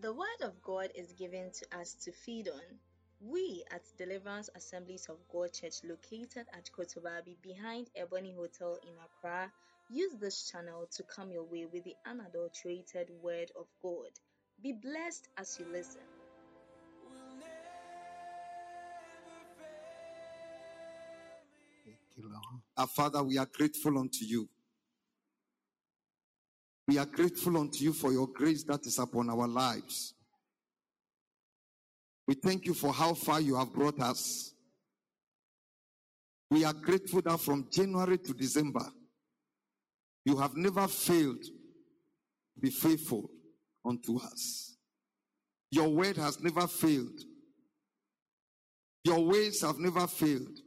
The Word of God is given to us to feed on. We at Deliverance Assemblies of God Church, located at Kotobabi behind Ebony Hotel in Accra, use this channel to come your way with the unadulterated Word of God. Be blessed as you listen. Our Father, we are grateful unto you. We are grateful unto you for your grace that is upon our lives. We thank you for how far you have brought us. We are grateful that from January to December, you have never failed to be faithful unto us. Your word has never failed. Your ways have never failed.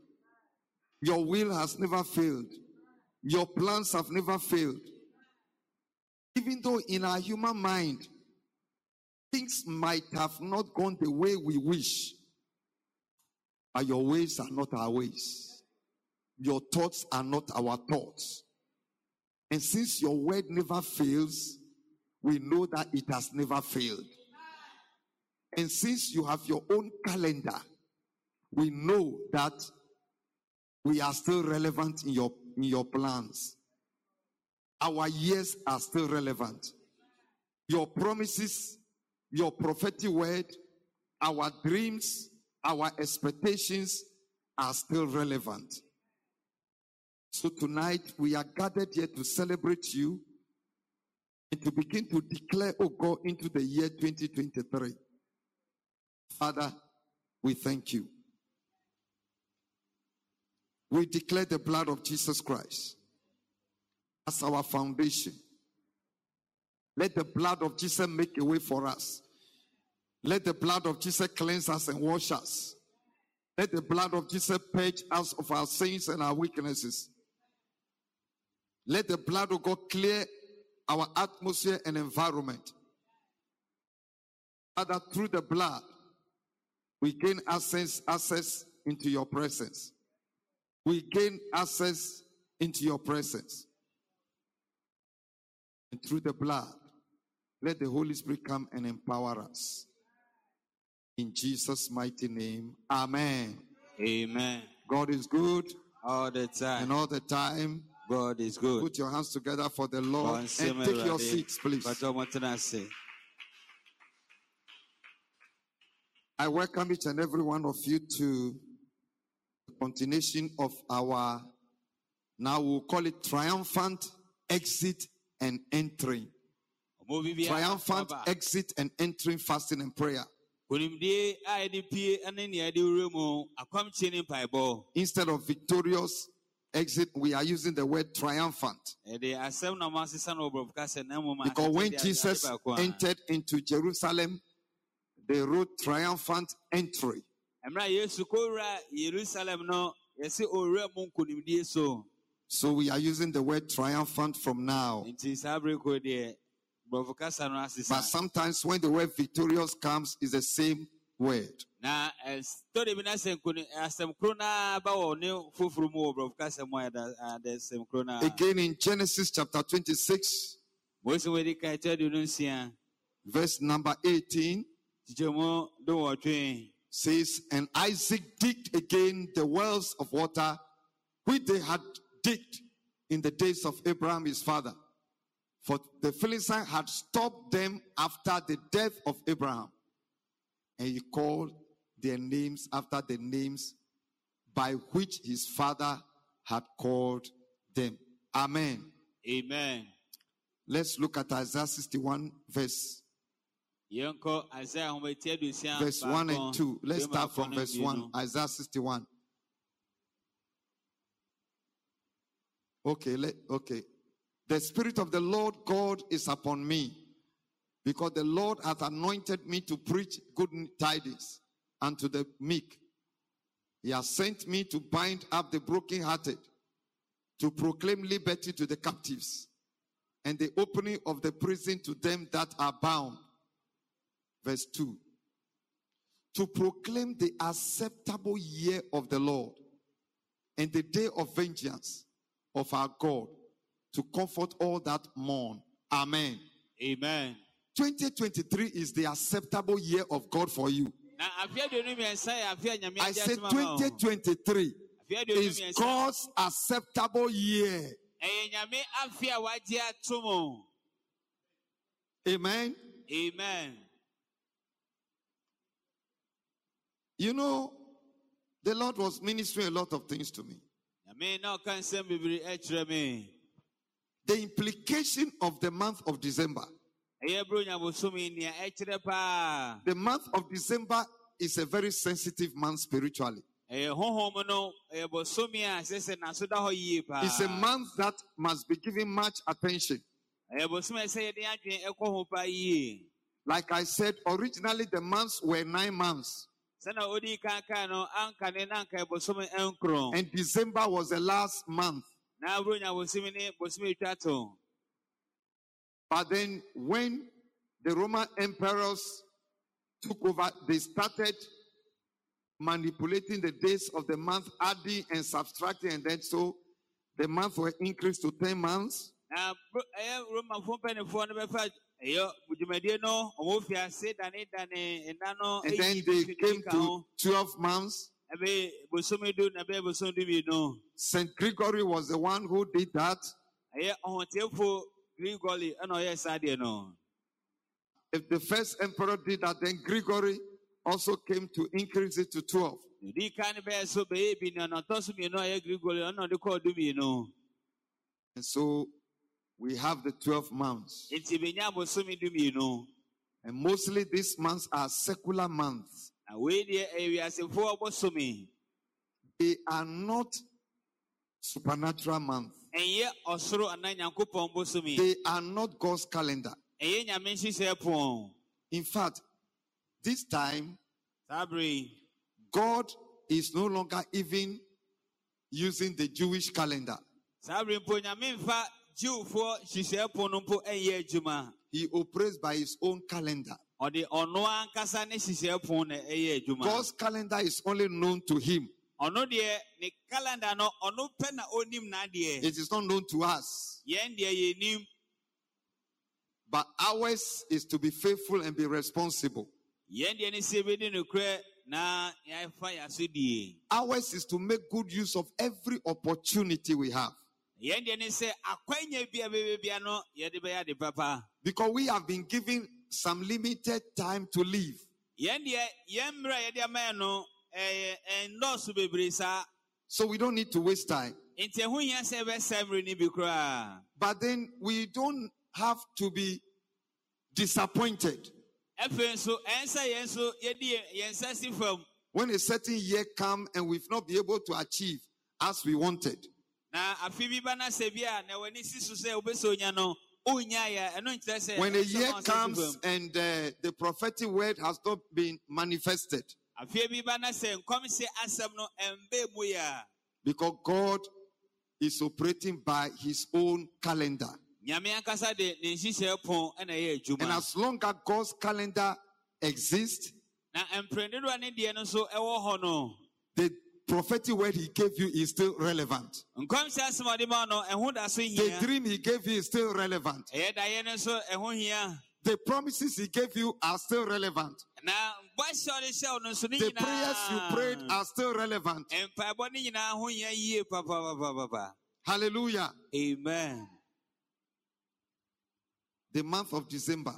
Your will has never failed. Your plans have never failed. Even though in our human mind, things might have not gone the way we wish, but your ways are not our ways. Your thoughts are not our thoughts. And since your word never fails, we know that it has never failed. And since you have your own calendar, we know that we are still relevant in your, in your plans. Our years are still relevant. Your promises, your prophetic word, our dreams, our expectations are still relevant. So tonight we are gathered here to celebrate you and to begin to declare, oh God, into the year 2023. Father, we thank you. We declare the blood of Jesus Christ as our foundation. Let the blood of Jesus make a way for us. Let the blood of Jesus cleanse us and wash us. Let the blood of Jesus purge us of our sins and our weaknesses. Let the blood of God clear our atmosphere and environment. Father, through the blood, we gain access, access into your presence. We gain access into your presence. And through the blood, let the Holy Spirit come and empower us. In Jesus' mighty name, Amen. Amen. God is good All the time. and all the time. God is good. Put your hands together for the Lord and take your seats, please. Mpakyɛ ɔmɔtena ase. I welcome each and every one of you to the continuation of our, now we'll call it triumphant exit and entering. Triumphant exit and entering fasting and prayer. Konimdie a yɛde pie ne nea yɛde wura mu akwamkyie ne mpaebɔ. Instead of victorious exit, we are using the word triumphant. Yɛde asɛm na ɔmo asesa no wɔ Borɔfo kasa na mmom Because when Jesus entered into Jerusalem, they wrote triumphant entry. Mmerɛ a Yesu kɔwura Yerusalem no, yɛse owura mu nkonimdie so. We are using the word triumphant from now. Nti saa bere kɔ deɛ Borɔfo kasa no asesa. But sometimes when the word victorious comes, it's the same word. na eh, tɔde bi na sɛ nkoni asɛm ba wɔ ne foforɔ mu kasa mu a yɛda ada asɛm koro naa Again in Genesis chapter 26, mose wɔdi ka ɛkyɛ de no nsia verse number 18 kyekyɛmu de wɔtwe says, And Isaac digged again the wells of water which they had digged in the days of Abraham his father. For the Philistine had stopped them after the death of Abraham. And he called their names after the names by which his father had called them. Amen. amen Let's look at Isaiah 61, verse, yɛnkɔ isaia ahomati aduosia verse 1 and 2. Let's start from verse 1. Isaiah 61. Okay, let, okay. The Spirit of the Lord God is upon me because the Lord hath anointed me to preach good tidings unto the meek. He has sent me to bind up the brokenhearted, to proclaim liberty to the captives, and the opening of the prison to them that are bound. Verse 2. To proclaim the acceptable year of the Lord and the day of vengeance of our God, to comfort all that mourn. Amen. amen 2023 is the acceptable year of God for you. na afe aduonu mmiɛnsa yɛ afe a nyame I said atom ama wo 2023 is God's acceptable year. ɛyɛ nyame afe a wagye atom o. Amen. amen You know, the Lord was ministering a lot of things to me. The implication of the month of December. ɛyɛ bro nyabosomi nea ɛkyerɛ paa The month of December is a very sensitive month spiritually. ɛyɛ honhom no ɛyɛ bosomi a ɛsɛ sɛ n'aso da hɔ yie paa It's a month that must be given much attention. ɛyɛ bosomi a ɛsɛ yɛde adwene ɛkɔ ho paa yie Like I said, originally the months were nine months, sɛna odi kankan no anka ne na anka bosomi nkron and December was the last month. na bro nyabosomi ne bosomi etwa to But then, when the Roman emperors took over, they started manipulating the days of the month, adding and subtracting, and then so the month were increased to 10 months. Na bro ɛyɛ romanfo mpanimfoɔ no bɛfa ɛyɛ dwumadie no ɔmo fi ase dane dane nna no And then they came to 12 months. ɛbɛ bosomi du na ɛbɛ bosomi du mmienu St. Gregory was the one who did that. ɛyɛ ɔhoteefo grigoli ɛna ɔyɛ saa deɛ no If the first emperor did that, then Gregory also came to increase it to 12. di kan no bɛyɛ so bɛyɛ bi na ɔtɔ so mmienu a ɔyɛ grigoli ɔna ɔde kɔɔ du mmienu And so we have the 12 months. nti benya bosomi du mmienu And mostly these months are secular months. na wei deɛ ɛyɛ wiasefoɔ bosomi They are not supernatural months. ɛnyɛ ɔsoro anaa nyankopɔn bosomi They are not God's calendar. ɛyɛ nyame nhyehyɛ pɔn In fact, this time, God is no longer even using the Jewish calendar. Saa bere mpo nyame mfa jiwfoɔ nhyehyɛ pɔn no mpo ɛyɛ adwuma He operates by his own calendar. ɔde ɔno ankasa ne nhyehyɛ pɔn na ɛyɛ adwuma God's calendar is only known to him. ɔno deɛ ne calendar no ɔno pɛ na onim n'adeɛ It is not known to us. yɛn deɛ yɛnim But ours is to be faithful and be responsible. yɛn deɛ ne sɛ bɛdi na yɛafa yɛaso Ours is to make good use of every opportunity we have. Yɛn deɛ ne sɛ akwanya bi a bɛbɛbia no yɛde bɛyɛ ade papa Because we have been given some limited time to live. yɛn deɛ yɛn mmerɛ a yɛde ama yɛn no ɛyɛ ɛndɔɔso bebree saa So we don't need to waste time. nti ɛho hia sɛ ɛbɛsɛ mmerɛ no bi koraa But then we don't have to be disappointed afei nso ɛnsa yɛn nso yɛde yɛn- yɛn nsa si fam when a certain year come and we've not been able to achieve as we wanted. Na afe bi ba na sɛ bi a na w'ani si so sɛ wobɛsɛ no wonya yɛ ɛno nkyerɛ sɛ When a year ma wo nsa si comes and uh, the prophetic word has not been manifested, afei bi ba na sɛ nkɔmhyɛ asɛm no ɛmbɛ mu yɛ a. Because God is operating by his own calendar. nyame ankasa de ne nhyehyɛɛ pɔn ɛna ɛyɛ And as long as God's calendar exists, na mprɛndodoɔ ne deɛ no nso ɛwɔ hɔ no. the prophetic word he gave you is still relevant. nkɔmhyɛ asɛm a ɔde ma wo no ɛho da so The dream he gave you is still relevant. ɛyɛ daeɛ no nso ɛho hia The promises he gave you are still relevant. na bɔhyɛ ɔde hyɛ wo no nso ne The prayers you prayed are still relevant. Hallelujah. amen The month of December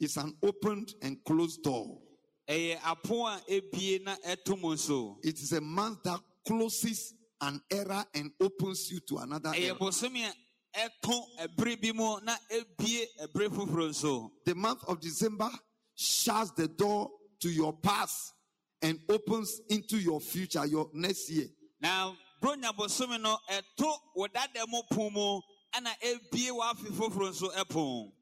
is an opened and closed door. Ɛyɛ apo a ebie na ɛto mu nso It is a month that closes an era and opens you to another era. bosome a ɛto ɛbere bi mu na ebie ɛbere foforɔ nso The month of December shuts the door to your past and opens into your future, your next year. Now, buro nyabosome no ɛto wɔ dada mu pon mu ɛna ebie w'afe foforɔ nso ɛpon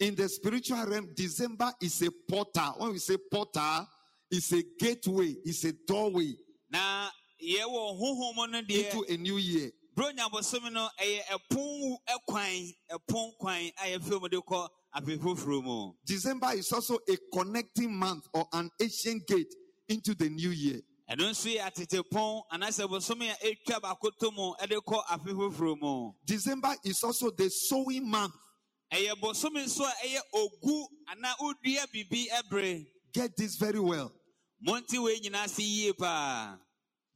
In the spiritual realm, December is a portal. When we say portal, it's a gateway, it's a doorway na yɛwɔ honhom mu no deɛ into a new year. buro nyabosome no ɛyɛ ɛpon ɛkwan ɛpon kwan a yɛfɛ mu de kɔ afe foforɔ mu December is also a connecting month or an ancient gate into the new year. ɛno nso yɛ atete pɔn anaasɛ bosome a etwa baako to mu ɛde kɔ afe foforɔ mu December is also the sowing month. Ɛyɛ bosome nso a ɛyɛ ogu anaa wodua biribi ɛbere Get this very well. monte wei nyinaa se yie paa.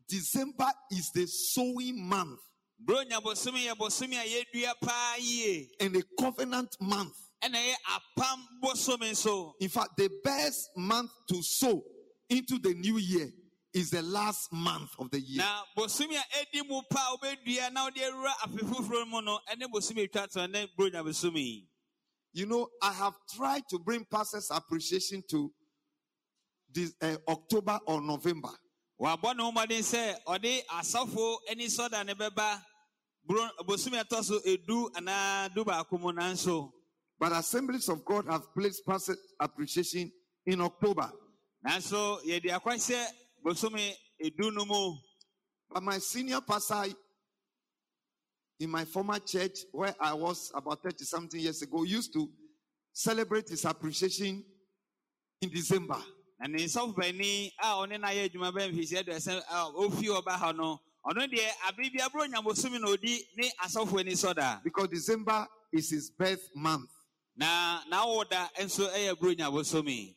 December is the sowing month. Buro nya bosome yɛ bosome a yɛdua paa yie. And a covenant month. ɛna ɛyɛ apam bosome nso. In fact, the best month to sow into the new year is the last month of the year. na bosome a ɛdi mu paa wobɛdua na wode awura afe mu no ɛne bosome twa to ne buro nya bosome You know, I have tried to bring pastors' appreciation to this uh, October or November. wabɔ ne ho mmɔden sɛ ɔde asɔfo ani sɔda ne bɛba buro ɛtɔ so edu anaa du baako mu nanso But Assemblies of God have placed pastors' appreciation in October. nanso yɛde akwahyɛ bosome edu no mu But my senior pastor in my former church, where I was about 30 something years ago, used to celebrate his appreciation in December. And in South bani a ɔne no ayɛ adwuma bɛn mfihyia aduasa a ofi ɔba ha no ɔno deɛ abere bi aburo nyabosome na odi ne asɔfo ani sɔda Because December is his birth month. na n'awo da nso yɛ aburo nyabosome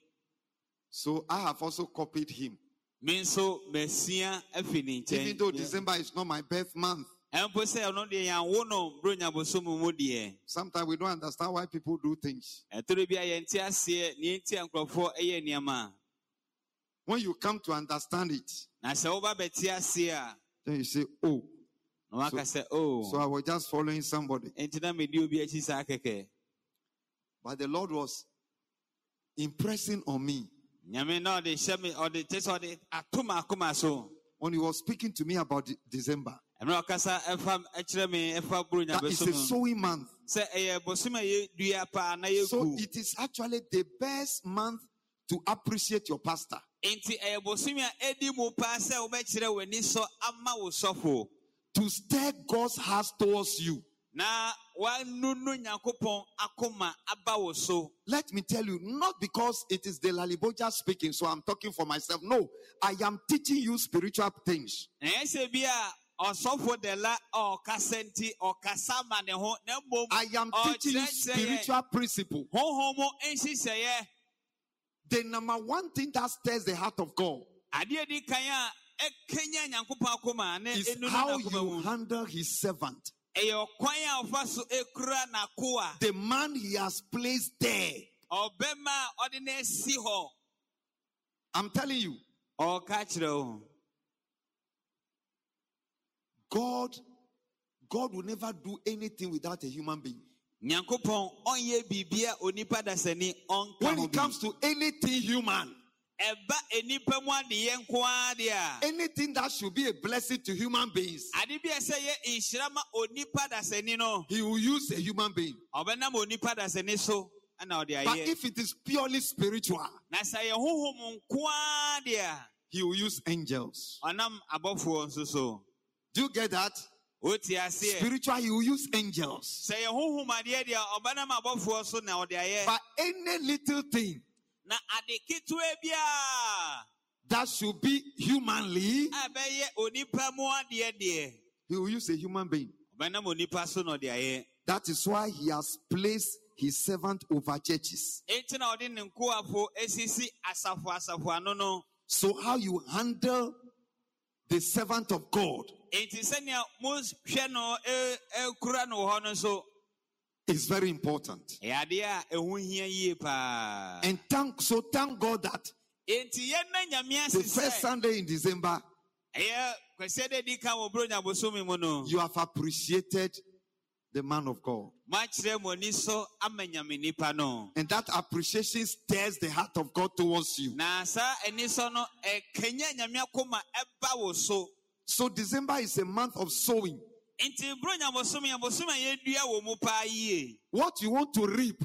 So I have also copied him. Me nso masia afi ne Even though December is not my birth month. ɛmpo sɛ ɔno deɛ yɛnwo no buro nyabosome mu deɛ Sometimes we don't understand why people do things. ɛtoro bi a yɛnte aseɛ ne yɛnti a nkurɔfoɔ yɛ nneɛma When you come to understand it, na sɛ woba bɛte aseɛ a then you say, Oh, na waka sɛ o so I was just following somebody. enti na medi obi akyi saa kɛkɛ But the Lord was impressing on me nyame na ɔde hyɛ me ɔde kyɛ sɛ ɔde ato me akoma when He was speaking to me about December. ɛmɛ ɔkasa ɛfa kyerɛ me ɛfa buro That is a sowing month. sɛ ɛyɛ bosom a yɛdua paa na So it is actually the best month to appreciate your pastor. enti ɛyɛ bosom a ɛdi mu paa sɛ wobɛkyerɛ w'ani sɔ ama wo sɔfo To stir God's heart towards you. Wanunu nyankopɔn akoma aba wo so Let me tell you, not because it is the Laliboja speaking, so I'm talking for myself. No, I am teaching you spiritual things. na ɛyɛ sɛ bi a ɔsɔfo de la a ɔkasa nti ɔkasa ma ne ho na mmom I am teaching you spiritual principle. honhom mu nhyehyɛeɛ The number one thing that stirs the heart of God adeɛ di kan a ɛkanya nyankopɔn akoma ne is how you handle his servant, ɛyɛ ɔkwan a ɔfa so ekura n'akoa the man he has placed there. ɔbɛma a ɔde no asi hɔ I'm telling you, ɔka kyerɛ wo God, God will never do anything without a human being. nyankopɔn ɔnyɛ biribi a onipa dasani ɔnka When it comes to anything human, ɛba enipa mu adeɛ nko ara a anything that should be a blessing to human beings, ade bi a ɛsɛ yɛ onipa dasani no he will use a human being. ɔbɛnam onipa dasani so ɛna ɔde But if it is purely spiritual, na sɛ yɛ honhom nko ara a he will use angels. ɔnam abɔfoɔ nso Do you get that? Spiritual, he will use angels. sɛ yɛ honhom adeɛ deɛ a ɔbɛnam abɔfoɔ so na ɔde ayɛ But any little thing na ade ketewa bi a that should be humanly, a ɛbɛyɛ onipa mu adeɛ he will use a human being. ɔbɛnam onipa so na ɔde ayɛ. That is why he has placed his servant over churches. enti na ɔde ne nkoafo asisi asafo asafo ano no. So, how you handle the servant of God is very important. ɛyɛ adeɛ a ɛho hia yie paa And thank so thank God that the first Sunday in December ɛyɛ kwasiɛ dɛ di ka wɔ buro nyabosome mu no you have appreciated the man of God. moakyerɛ mo ani so ama nyame nipa no And that appreciation stirs the heart of God towards you. na saa ani sɔ no ɛkanya nyame akoma ɛba wo so So December is a month of sowing. Nti buro nyabosome yɛ a yɛdua wɔ mu paa yie What you want to reap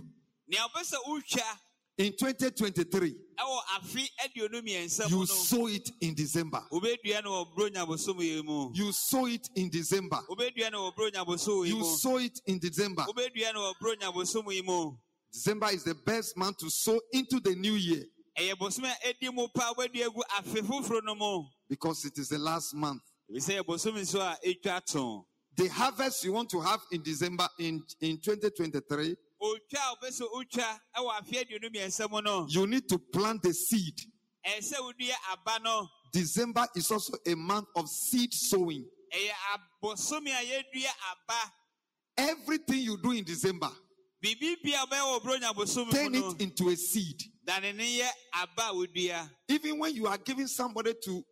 nea wopɛ sɛ wotwa in 2023, ɛwɔ afe aduonu mmiɛnsa mu you sow it in December. wobɛdua no wɔ buro nyabosome yi mu You sow it in December. wobɛdua no wɔ buro nyabosome yi You sow it in December. wobɛdua no wɔ buro nyabosome yi mu December is the best month to sow into the new year ɛyɛ bosome a ɛdi mu paa wobɛdua gu afe foforɔ no mu because it is the last month. Ebisɛ yɛ bosome so a ɛtwa to The harvest you want to have in December in, in 2023 otwa a wopɛ sɛ wotwa ɛwɔ afe aduonu mmiɛnsa mu no you need to plant the seed. ɛsɛ sɛ wodua aba no December is also a month of seed sowing. ɛyɛ abosome a yɛdua aba Everything you do in December, biribi bia wobɛyɛ wɔ buronya bosome turn it into a seed. dane ne yɛ aba a wodua Even when you are giving somebody to,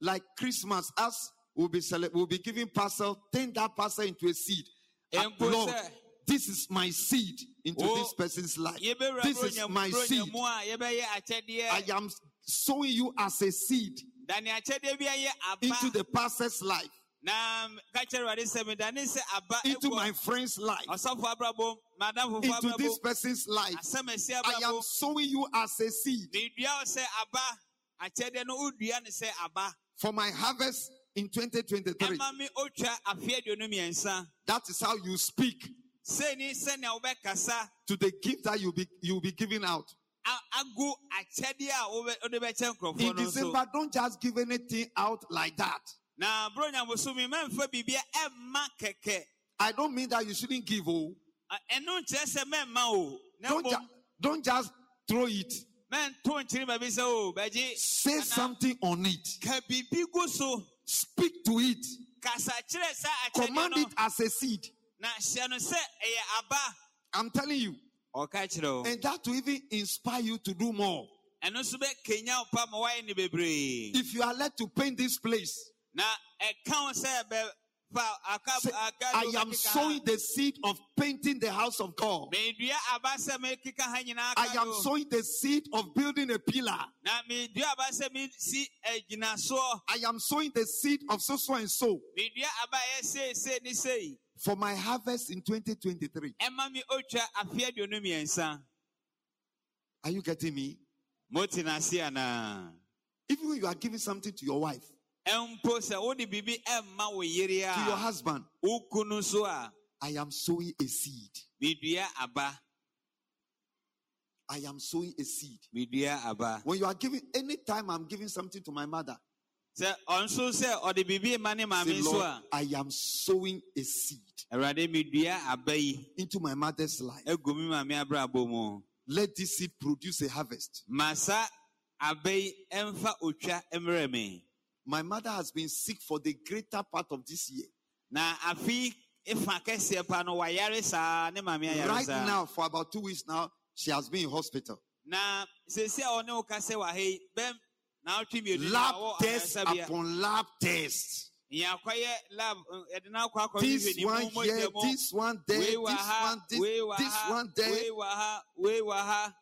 like Christmas, us will be cele- will be giving parcel, turn that parcel into a seed. Mpo Lord, this is my seed into Oh, this person's life. This is my seed. mu a yɛbɛyɛ akyɛdeɛ I am sowing you as a seed dane akyɛdeɛ bi ayɛ into the pastor's life, na ka kyerɛ awurade sɛ medane sɛ aba into my friend's life, ɔsɔfo abrabom madam fofo into this person's life. I am sowing you as a seed medua wo sɛ aba akyɛdeɛ no wodua ne sɛ aba for my harvest in 2023. ɛma me otwa afe aduonu mmiɛnsa That is how you speak sɛni sɛnea wobɛkasa to the gift that you be you will be giving out. a- agu akyɛdeɛ a wobe- wode bɛkyɛ nkurɔfoɔ In December, don't just give anything out like that. na bro nyabosomi mamfa biribia ɛmma kɛkɛ I don't mean that you shouldn't give. Oh, A- ɛno nkyerɛ sɛ mɛmma o oh. don't, ju- don't just throw it. mɛnto nkyere baabi sɛ o bɛgye Say something on it. Ka biribi gu so Speak to it. kasa kyerɛ saa Command it as a seed. na hyɛ no sɛ ɛyɛ aba I'm telling you. And that will even inspire you to do more. ɛno nso bɛkanya wo pa ma woayɛ ne bebree If you are led to paint this place, na ɛka wo sɛ bɛfa aka say, I am sowing the seed of painting the house of God. medua aba sɛ mekeka ha nyinaa I am sowing the seed of building a pillar. na medua aba sɛ mesi agyinasoɔ I am sowing the seed of so so and so medua aba a ɛyɛ seesei ne sei for my harvest in 2023. ɛma me otwa afe aduonu mmiɛnsa Are you getting me? mote n'ase anaa Even when you are giving something to your wife, ɛmpo sɛ wode biribi ɛmma wo yere to your husband, wo kunu so a. I am sowing a seed. medua aba I am sowing a seed. When you are giving, any time I'm giving something to my mother, sɛ ɔnso sɛ ɔde biribi ma ne maame say, Lord, I am sowing a seed awurade medua aba into my mother's life. agu me maame abrabɔ mu Let this seed produce a harvest. Ma sa aba yi ɛmfa otwa mmerɛ me My mother has been sick for the greater part of this year. na afe ifa kɛseɛ pa no wayare saa ne maame ayare Right now, for about two weeks now, she has been in hospital. na sesi a ɔne wo ka sɛ wahɛ yi bɛm na wotwe mmienu Lab na wɔwɔ test upon lab test. yɛakɔyɛ lab yɛde no akɔ akɔhwehwɛ This one here, this one there, this one, this, this one there. wei wɔ ha wei wɔ ha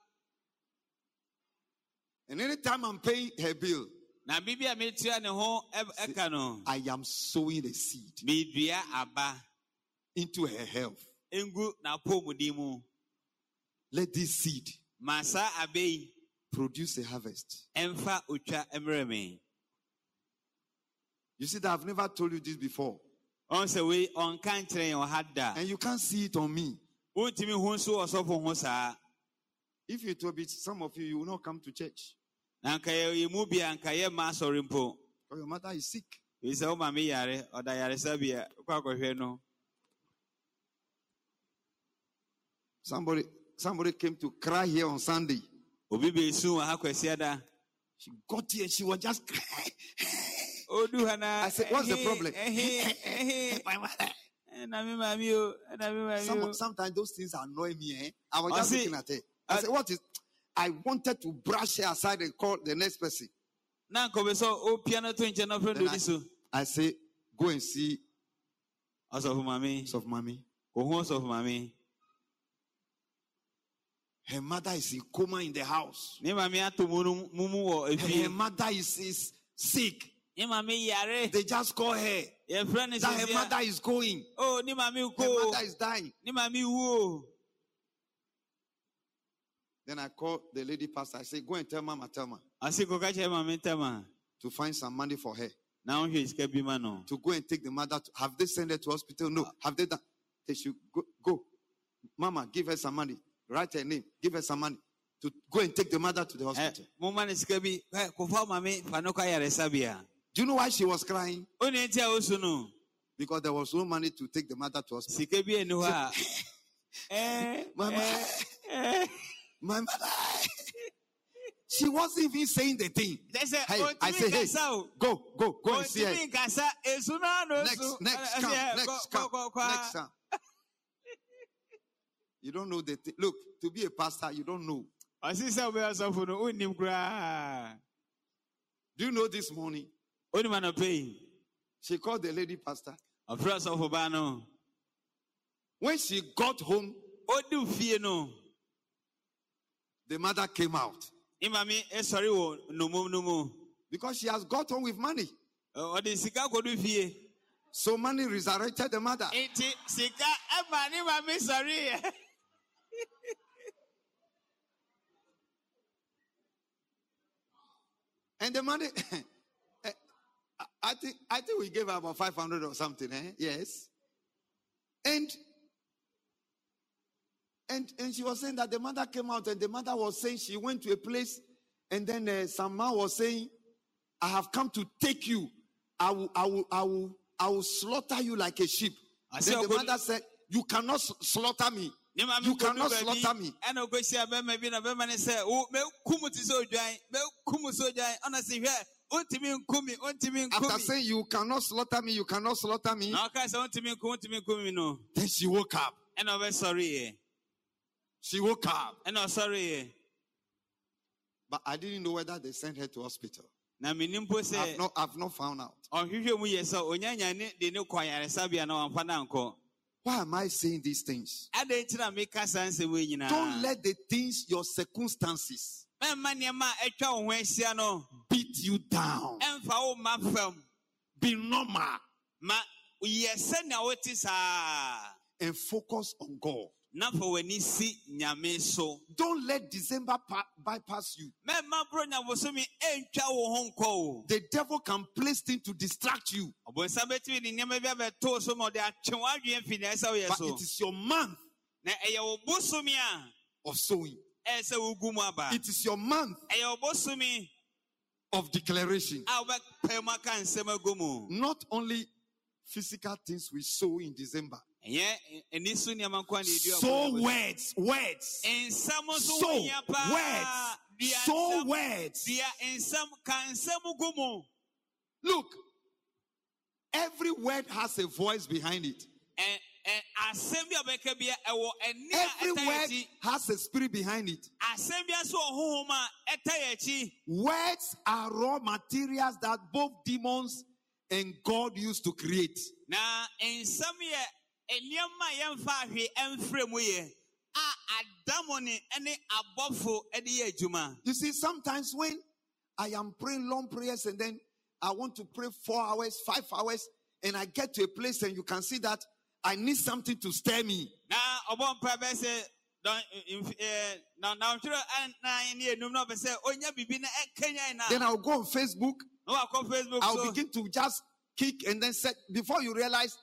And anytime I'm paying her bill, na biribi a metua ne ho ɛb- ɛka no I am sowing a seed into her health. ngu n'apɔmuden mu Let this seed produce a harvest. ɛmfa otwa mmerɛ me You see that I've never told you this before. ɔn sɛ wei ɔnka nkyerɛ yɛn wɔ ha And you can't see it on me. wontumi hu nso wɔ sɔfo ho saa If you will be some of you, you will not come to church. Na nka yɛ yɛ mu bi nka yɛ mma asɔre mpo Because your mother is sick. ebi sɛ wo maame yare ɔda yaresa bi a wokɔ akɔhwɛ no Somebody, somebody came to cry here on Sunday. obi beesu wɔ ha kwasi ada She got here, she was just crying. odu ha na I said, what's the problem? My mother. ɛna me maame o ɛna me maame o sometimes those things annoy me. Eh? I was just looking at her. I- said, what is? I wanted to brush her aside and call the next person. na nkɔbɛ sɛ opia no to nkyɛn na so I say, go and see ɔsɔfo maame of mommy. ohun ɔsɔfo maame Her mother is in coma in the house. ne maame ato mu no mu mu wɔ Her, efie her mother is, is sick. ne maame yare They just call her yɛfrɛ no that her mother is going. o ne maame Her ko mother is dying. ne maame wu o Then I called the lady pastor. I said, go and tell Mama Thelma ɔsi kɔka kyerɛ maame ntɛm a to find some money for her. Now sika bi no To go and take the mother. To, have they sent her to hospital? No. Have they done? They should go. go. Mama, give her some money. Write her name. Give her some money. To go and take the mother to the hospital. mo ma ne sika bi ɛ kofa maame fa no kɔ ayaresa bia Do you know why she was crying? o ne ti a o su no Because there was no money to take the mother to hospital. sika bi eni hɔ a Eh, My mother. She wasn't even saying the thing. Sɛ, Hey, I say, hey, go, go, go and see her. Ɔntumi nkasa, esu naa Next, next, Ɛsɛ, come, next, come, next, come. You don't know the thing. Look, to be a pastor, you don't know. Ɔsi sɛ ɔbɛyɛ ɔsɔfo no, wonnim koraa. Do you know this morning? Onim anɔpɛ yi, She called the lady pastor. ɔfrɛ ɔsɔfo baa no. When she got home, Odi fie no, the mother came out ne maame sɔre wɔ nomom no mu. because she has got home with money. Ɔ- Ɔde sika kɔdu fie. So money resurrected the mother. Enti sika ɛma ne maame. And the money, eh, I- think, I think we gave her about 500 or something, eh? Yes. And, and, and she was saying that the mother came out and the mother was saying she went to a place and then uh, some man was saying, I have come to take you. I will, I will, I will, I will slaughter you like a sheep. I Then the "Ogo- mother said, you cannot slaughter me. You cannot slaughter me. ɛna okohyia bɛrima bi na bɛrima ne sɛ, "Wo- mekum te sɛ odwan, mekum sɛ odwan." Ɔna se, "Hwɛ, wontumi nku me, wontumi nku After me." saying, you cannot slaughter me, you cannot slaughter me, Na ɔka sɛ, "Wontumi nku, wontumi nku me no." then she woke up. Ɛna ɔbɛsɔre yɛ. She woke up. Ɛna ɔsɔre yɛ. But I didn't know whether they sent her to hospital. Na menim mpo I've sɛ not, I've not found out. ɔhwehwɛ mu yɛ sɛ onyanya ne de ne kɔ ayaresabea na wamfa no ankɔ. Why am I saying these things? Adɛn nti na meka saa nsɛm yi nyinaa? Don't let the things, your circumstances, Mɛmma nneɛma a atwa wo ho ahyia no, beat you down. ɛmfa wo ma fam. Be normal Ma yɛ sɛnea wote saa. and focus on God. Na fa w'ani si Nyame so. Don't let December pa- bypass you. Mɛmma boro nyabosomi ɛntwa wo ho nkɔ o. The devil can place things to distract you, Ɔbɔnsam bɛtumi de nneɛma bi abɛtoo so ma ɔde atwe w'adwene fi nea ɛsɛ woyɛ but so. it is your month Na ɛyɛ wo bosomi a of sowing. ɛyɛ sɛ wogu mu aba. It is your month of declaration. a wobɛpae mu aka nsɛm agu mu. Not only physical things we sow in December. So nneɛma nko a na words, words. nsɛm nso ho Sow hia words. So words. dua nsɛm ka nsɛm gu mu Look, every word has a voice behind it. Ɛ- ɛ- asɛm bi a bɛka bia ɛwɔ ɛne a Every word has a spirit behind it. asɛm bi nso wɔ honhom a ɛta yɛ akyi Words are raw materials that both demons and God used to create. Na nsɛm yɛ nneɛma a yɛmfa ahwe ɛmfrɛ mu yɛ a adamu ne ne abɔfo de yɛ adwuma. You see, sometimes when I am praying long prayers and then I want to pray four hours, five hours, and I get to a place and you can see that I need something to stir me. na ɔbɔ mpa bɛ sɛ dɔn mf- ɛɛ, na na ɔtwerɛ anan eh, ne enum na ɔpɛ sɛ onya bibi na na. Then I'll go on Facebook, na wakɔ facebook I'll so. begin to just kick and then set before you realize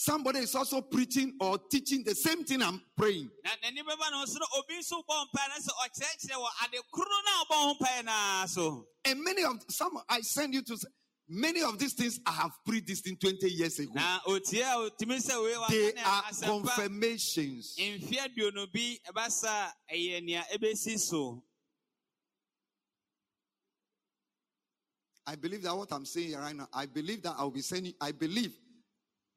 somebody is also preaching or teaching the same thing I'm praying. na n'ani bɛba na ɔsoro obi nso bɔ mpa na sɛ ɔkyerɛkyerɛ wɔ ade koro na ɔbɔ ho mpa na so And many of some I send you to many of these things I have preached this thing 20 years ago. na otie a otumi sɛ wei wa They are confirmations. mfe aduonu bi ɛbasa ɛyɛ nea ɛbɛsi so I believe that what I'm saying right now, I believe that I'll be sending, I believe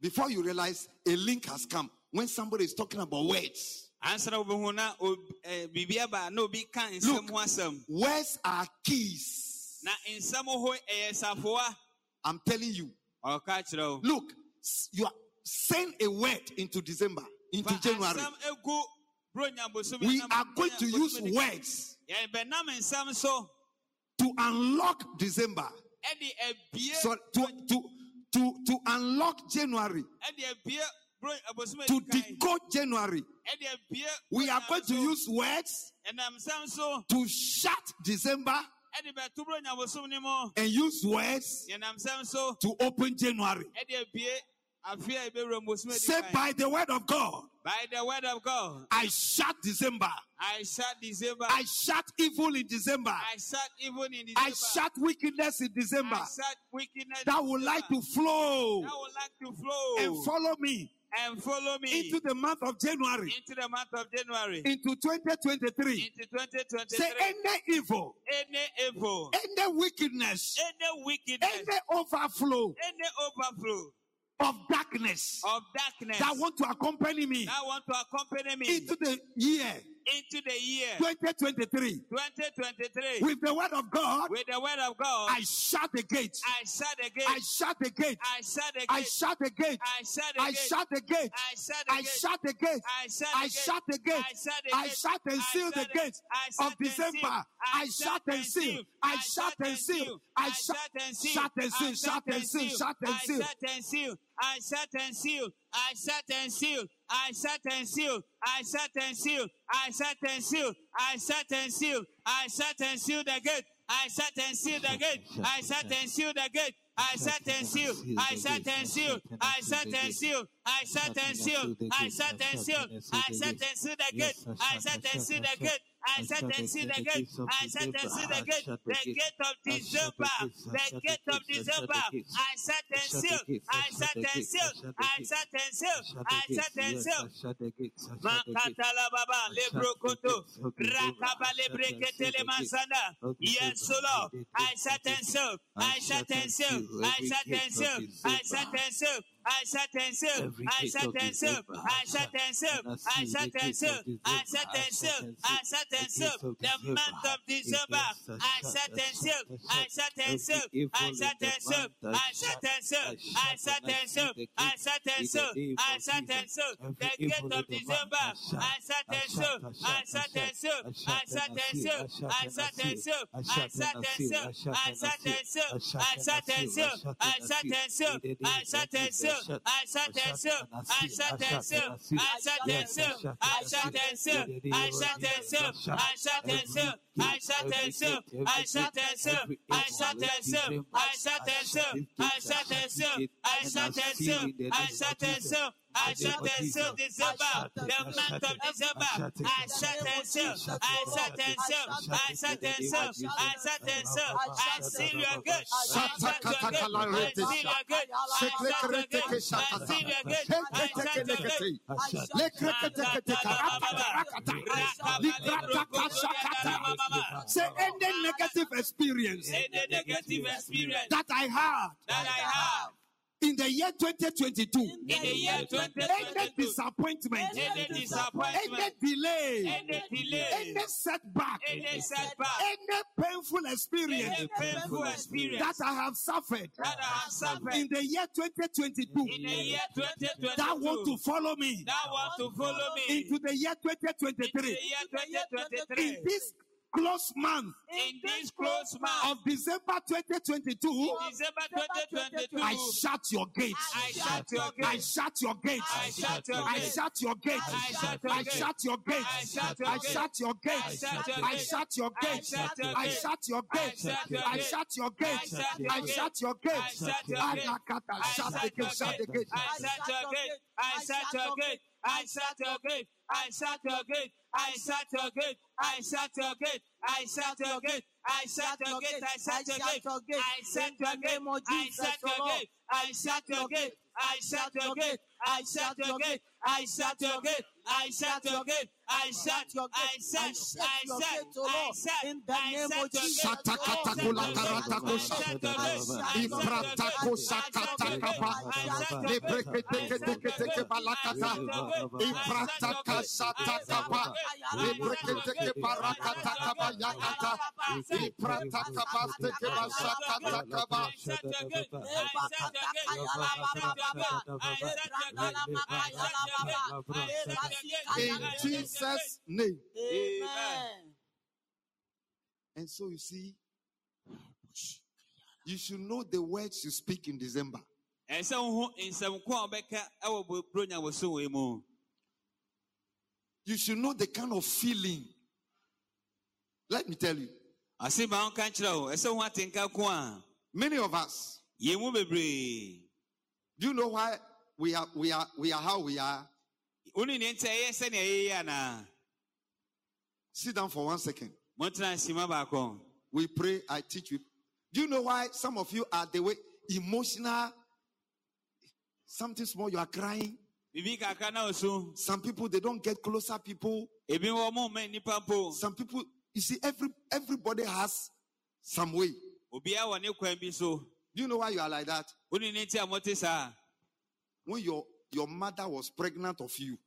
before you realize a link has come when somebody is talking about words. ansa na wobɛhu na ob- eh, ɛɛ, biribi aba na obi ka nsɛm Look. Words are keys. na nsɛm ho ɛyɛ safoa I'm telling you. ɔka kyerɛ wo Look, you are send a word into December, into January. asɛm egu bronya bosomi We are going to use words yɛbɛnam nsɛm so to unlock December. So to to to, to unlock January, ɛde abie bro abosom to decode January. We are going to use words ɛnam nsɛm so to shut December ɛde bɛto bronya bosom ne mu and use words to open January. Ɛde abie afi a ebewura bosom edi Say by the word of God, by the word of God I shut December. I shut December. I shut evil in December. I shut even in December. I shut wickedness in December. I shut wickedness that would like to flow. That would like to flow. And follow me. And follow me. Into the month of January, into the month of January, into 2023. into 2023. Say any evil, any evil, any wickedness, any wickedness, any overflow any overflow of darkness of darkness that want to accompany me that want to accompany me into the year into the year 2023 2023 with the word of God. with the word of God. I shut the gate. I shut the gate. I shut the gate. I shut the gate I shut the gate. I shut the I gate. shut the gate. I shut the gate. shut the gate. I shut the gate. gate. I shut the I gate. shut and seal the shut the- gates of December. I shut and seal. I shut and seal. I shut and seal. shut and seal. Shut and seal. Shut and seal. I shut and seal. I shut and seal. I shut and seal. I shut and seal. I shut and seal. I shut and seal. I shut and seal the gate. I shut and seal the gate. I shut and seal the gate. I shut and seal. I shut and seal. I shut and seal. I shut and seal. I shut and seal. I shut and seal the gate. I shut and seal the gate. I shut and seal the gate. I shut and seal the gate. The gate. of December. The gate of December. I shut and seal. I shut and seal. I shut and seal. I shut and seal. Makatala baba lebrokoto rakaba lebreketele masanda. Yes Lord. I shut and seal. I shut and seal. I shut and seal. I shut and seal I shut and seal I shut and seal I shut and seal I shut and seal I shut and seal I shut and seal the month of December I shut and seal I shut and seal I shut and seal I shut and seal I shut and seal I shut and seal I shut and seal the gate of December I shut and seal I shut and seal I shut and seal I shut and seal I shut and seal I shut and seal I shut and seal I shut and seal I shut and seal I shut and seal I shut and seal I shut and seal I shut and seal I shut and seal I shut and seal I shut and seal I shut and seal I shut and seal I shut and seal I shut and seal I shut and seal I shut and seal I shut and seal December, the month of December. I shut and seal. I shut and seal. I shut and seal. I shut and seal. I seal your good. I shut your good. I seal your good. I shut your good. I seal your good. I shut your good. Say any negative experience Any negative experience that I had that I have in the year 2022, in the year any disappointment, any any delay, any delay, any setback, any setback, any painful experience. Any painful experience. That I have suffered. That I have suffered. In the year 2022 in the year 2022 that want to follow me. That want to follow me. Into the year in the 2023 year 2023 in this close month in this close month of December 2022 December 2022 I shut your gates I shut your gates. I shut your gates I shut your gates. I shut your gates I shut your gates. I shut your gates I shut your gates. I shut your gates I shut your gates. I shut your gates. I shut your gates. shut your gates I shut your gates. I shut the shut gate shut the gate I shut your gate. I shut your gate. I shut your gate. I shut your gate. I shut your gate. I shut your gate. I shut your gate. I shut your gate. I shut your gate. I shut your gate. I shut your gate. I shut your gate. I shut your gate. I shut your gate. I shut your gate. I shut your gate. I shut your I shut I shut I shut in the name of Jesus. Shatakatakola karatakosha. Ipratakosha katakaba. Lebreketeketeke balakata. Iprataka shatakaba. Lebreketeke barakatakaba yakata. Ipratakaba steke bashakatakaba. In Jesus' name. Amen. And so you see, you should know the words you speak in December. You should know the kind of feeling. Let me tell you. Many of us, do you know why we are we are we are how we are? wo ne neɛ nti ɛyɛ sɛnea ɛyɛyɛ anaa Sit down for one second. montena asima baako We pray, I teach you. Do you know why some of you are the way emotional? Something small, you are crying. Bibi kakra na osu. Some people they don't get closer people. Ebi wɔ mo mɛ. Some people, you see, every everybody has some way. Do you know why you are like that? When your, your mother was pregnant of you,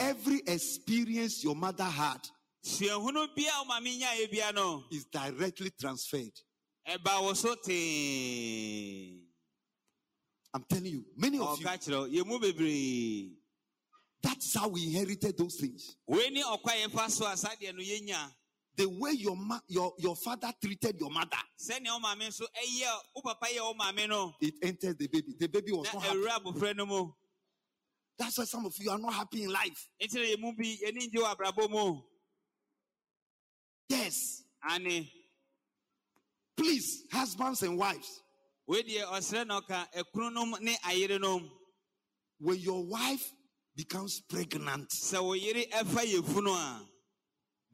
every experience your mother had is directly transferred. I'm telling you, many of you. That's how we inherited those things the way your ma- your your father treated your mother. It enters the baby. The baby was not happy. That's why some of you are not happy in life. Yes. And Please, husbands and wives. When your wife becomes pregnant,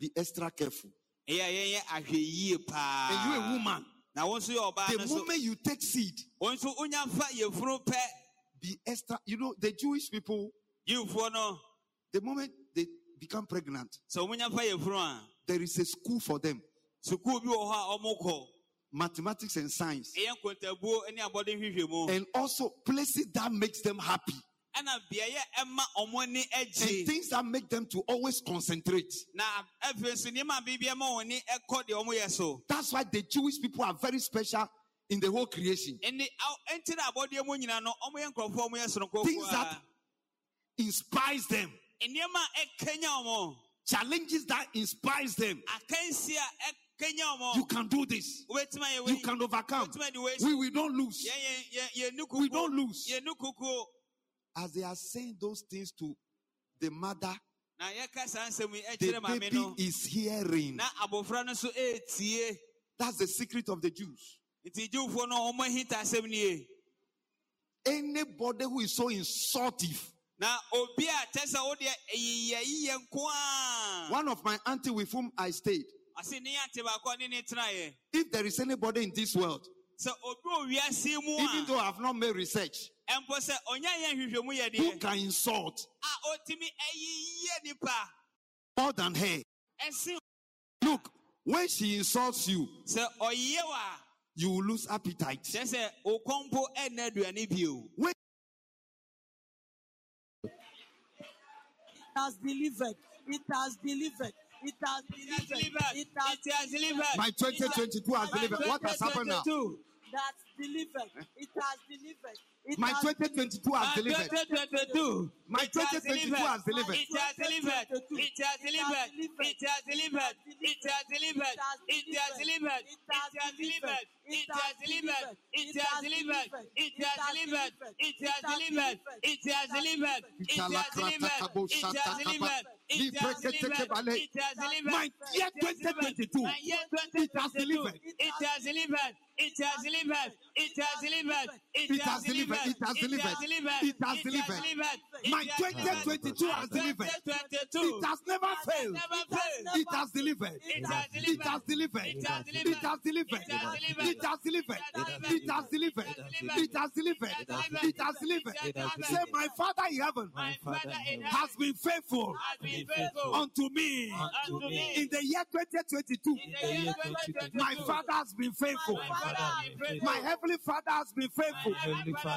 be extra careful. And you a woman. The moment you take seed, once you be extra. You know, the Jewish people, the moment they become pregnant, so there is a school for them. Mathematics and science. And also places that makes them happy. And things that make them to always concentrate. That's why the Jewish people are very special in the whole creation. Things that inspires them. Challenges that inspires them. You can do this. You can overcome. We, we don't lose. We don't lose as they are saying those things to the mother, the baby is hearing. That's the secret of the Jews. Anybody who is so insultive. One of my auntie with whom I stayed. If there is anybody in this world even though I have not made research, who can insult more than her? Look, when she insults you, you will lose appetite. When it has delivered. It has delivered. It has delivered. It has delivered. My 2022 has delivered. What has happened now? 2022. That's delivered. It has delivered. It My has 2022 has My delivered. 2022. My It has 2022 has delivered. It has delivered. It has delivered. It has delivered. It has delivered. It has delivered. It has delivered. It has delivered. It has delivered. It has delivered. It has delivered. It has delivered. It has delivered. It has delivered. It has delivered. It has delivered. My year 2022, My year it has 2022. delivered. It has delivered. It has delivered. It has delivered. It has delivered. It has delivered. It has delivered. My 2022 has delivered. It has never failed. It has delivered. It has It has delivered. It has delivered. It has delivered. It has delivered. It has delivered. It has delivered. Say, my Father in heaven My Father in has been faithful has been faithful unto me. In the year 2022, the year 2022. my Father has been faithful. My Father has been faithful. My heavenly Father has been faithful.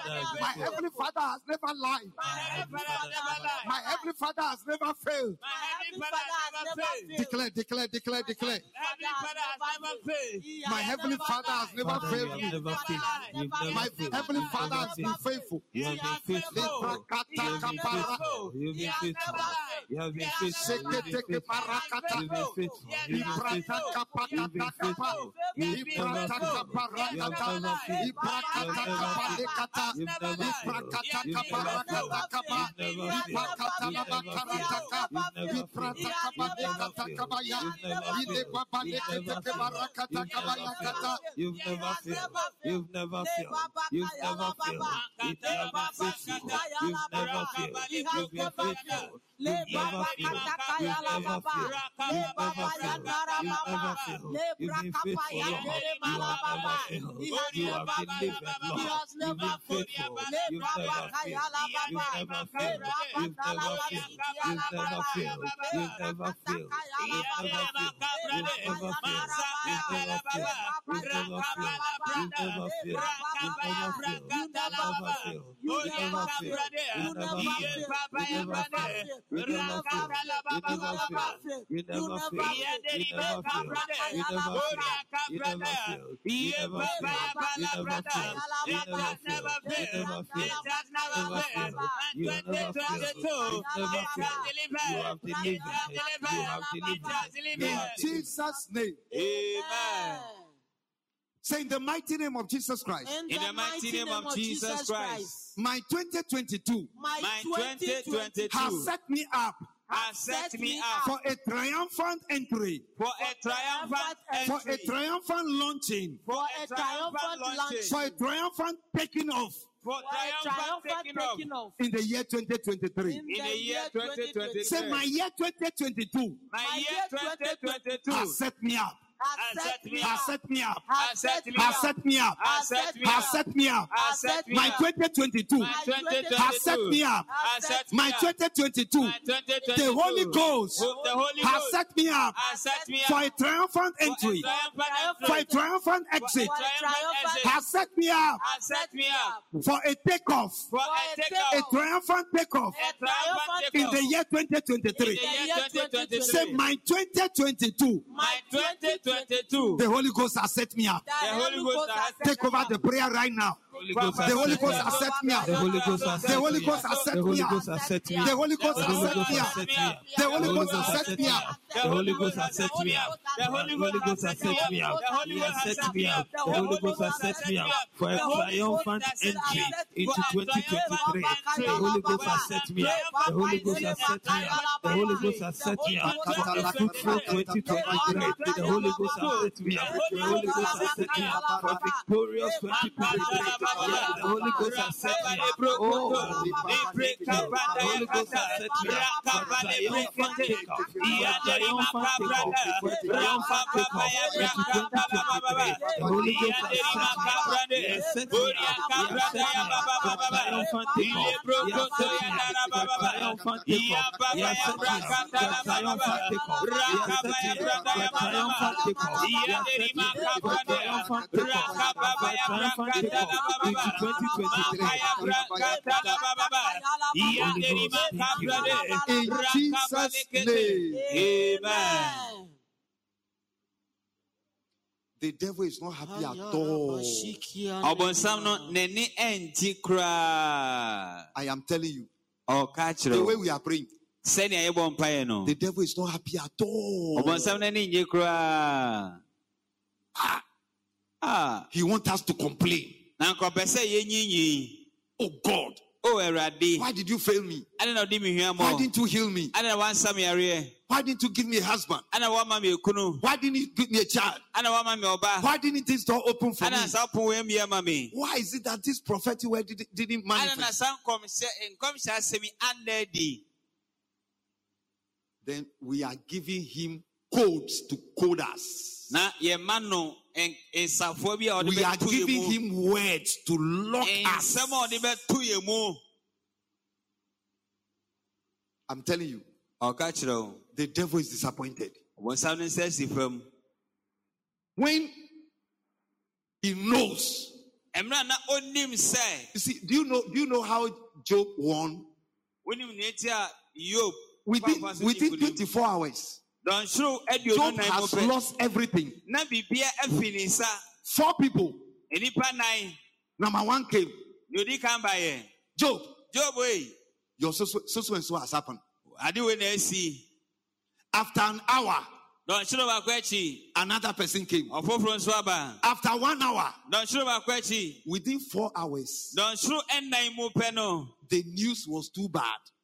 Heavenly Father has been My heavenly Father has never lied. My Heavenly Father has never lied. My heavenly Father has never failed. My Heavenly Father has never failed. Declare, declare, declare, declare. Heavenly Father has never failed. My heavenly Father has never Father, failed you me. have never failed. You've never My failed. heavenly You've Father never has been failed. faithful. You have been faithful. Leprakata You have been kapara. faithful. You have He been has faithful. never lied. You have been He has faithful. never You have been Seketeke faithful. parakata. You've been faithful. You've been Iprata faithful. You've kapata been kapa. faithful. You've never Iprata failed. You have kaparakata. never failed. Iprakata kapalekata. You've never. You've never. You've never. You've never. You've never. You've. You've never. You've never. You've never. You've never. You've never You've never failed. You've never failed. You've never failed. You've never failed. You've never failed. You've never failed. You've never failed. You've never failed. You've never failed. You've never failed. You've never failed. You've never failed. You've never failed. You've never failed. You've never failed. You've never failed. You never fail. You never fail. You never fail. You never fail. You never fail. You never fail. You never fail. You never never fail. You have never. You never fail. You have delivered. You have delivered. In Jesus' name. Amen. Say in the mighty name of Jesus Christ. In the mighty name of Jesus Christ. My 2022 My My 2022 has set me up has set me up for a triumphant entry, for a triumphant entry, for a triumphant launching, for a triumphant launching, for a triumphant taking off. For triumphant taking off. taking off. In the year 2023. in the year 2023. Say, my year 2022 My year 2022 has set me up, has set me up, has set me up, has set me up, has set me up, my 2022, has set me up, my 2022, the Holy Ghost has set me up for a triumphant entry, for a triumphant exit, has set me up for a takeoff, a triumphant takeoff in the year 2023. Say my 2022. My 2022, the Holy Ghost has set me up. the Holy Ghost has Take over the prayer right now. Holy Ghost The has Holy set Ghost has set me up. The Holy Ghost has The set Holy me Ghost up. has set The Holy. Ghost has set me up. The Holy Ghost The has Holy set Ghost me has up. set me up. The Holy Ghost has set me up. The Holy Ghost has set me up. The Holy Holy Ghost has set me up. The Holy Ghost has set me up. The Holy Ghost has set me up for a triumphant entry into 2023. The Holy Ghost has set me up. The Holy Ghost has set me up. The Holy Ghost has set me up for a fruitful 2023. The Holy Ghost has set me up. The Holy Ghost has set me up for a victorious 2023 the Holy Ghost has set me free. Oh, the Holy Ghost has set me free. Triumphant take off. Triumphant take off. Triumphant take off. Into 2023. The Holy Ghost has set me free. He has set me up. He has set me up. Triumphant take off. He has set me up. Triumphant take off. He has set me up. Triumphant take off. He has set me up. Triumphant take off. He has set me up. Triumphant take off. Triumphant take off into 2023. In Jesus' name. Amen. The devil is not happy at all. I am telling you, the way we are praying, the devil is not happy at all. Ah, He wants us to complain. Oh God. Oh, Why did you fail me? I don't know. Why didn't you heal me? I don't want some area. Why didn't you give me a husband? Why didn't you give me a child? Why didn't this door open for me? Why is it that this prophetic word did, didn't manifest? Then we are giving him codes to code us. We are giving him words to lock us. I'm telling you. The devil is disappointed. When he knows. You see, do you know do you know how Job won? Within, within 24 hours. Job has lost everything. Four people. Number one came. Job. Job, your so, so, so and so has happened. After an hour, another person came. After one hour, within four hours, the news was too bad.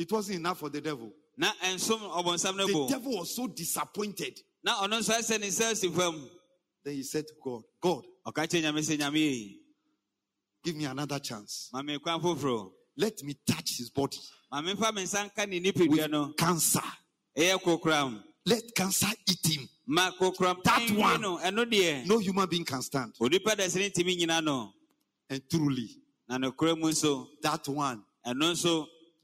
It wasn't enough for the devil. The devil was so disappointed. Then he said to God, God, give me another chance. Let me touch his body with cancer. Let cancer eat him. That one, no human being can stand. And truly, that one, and also."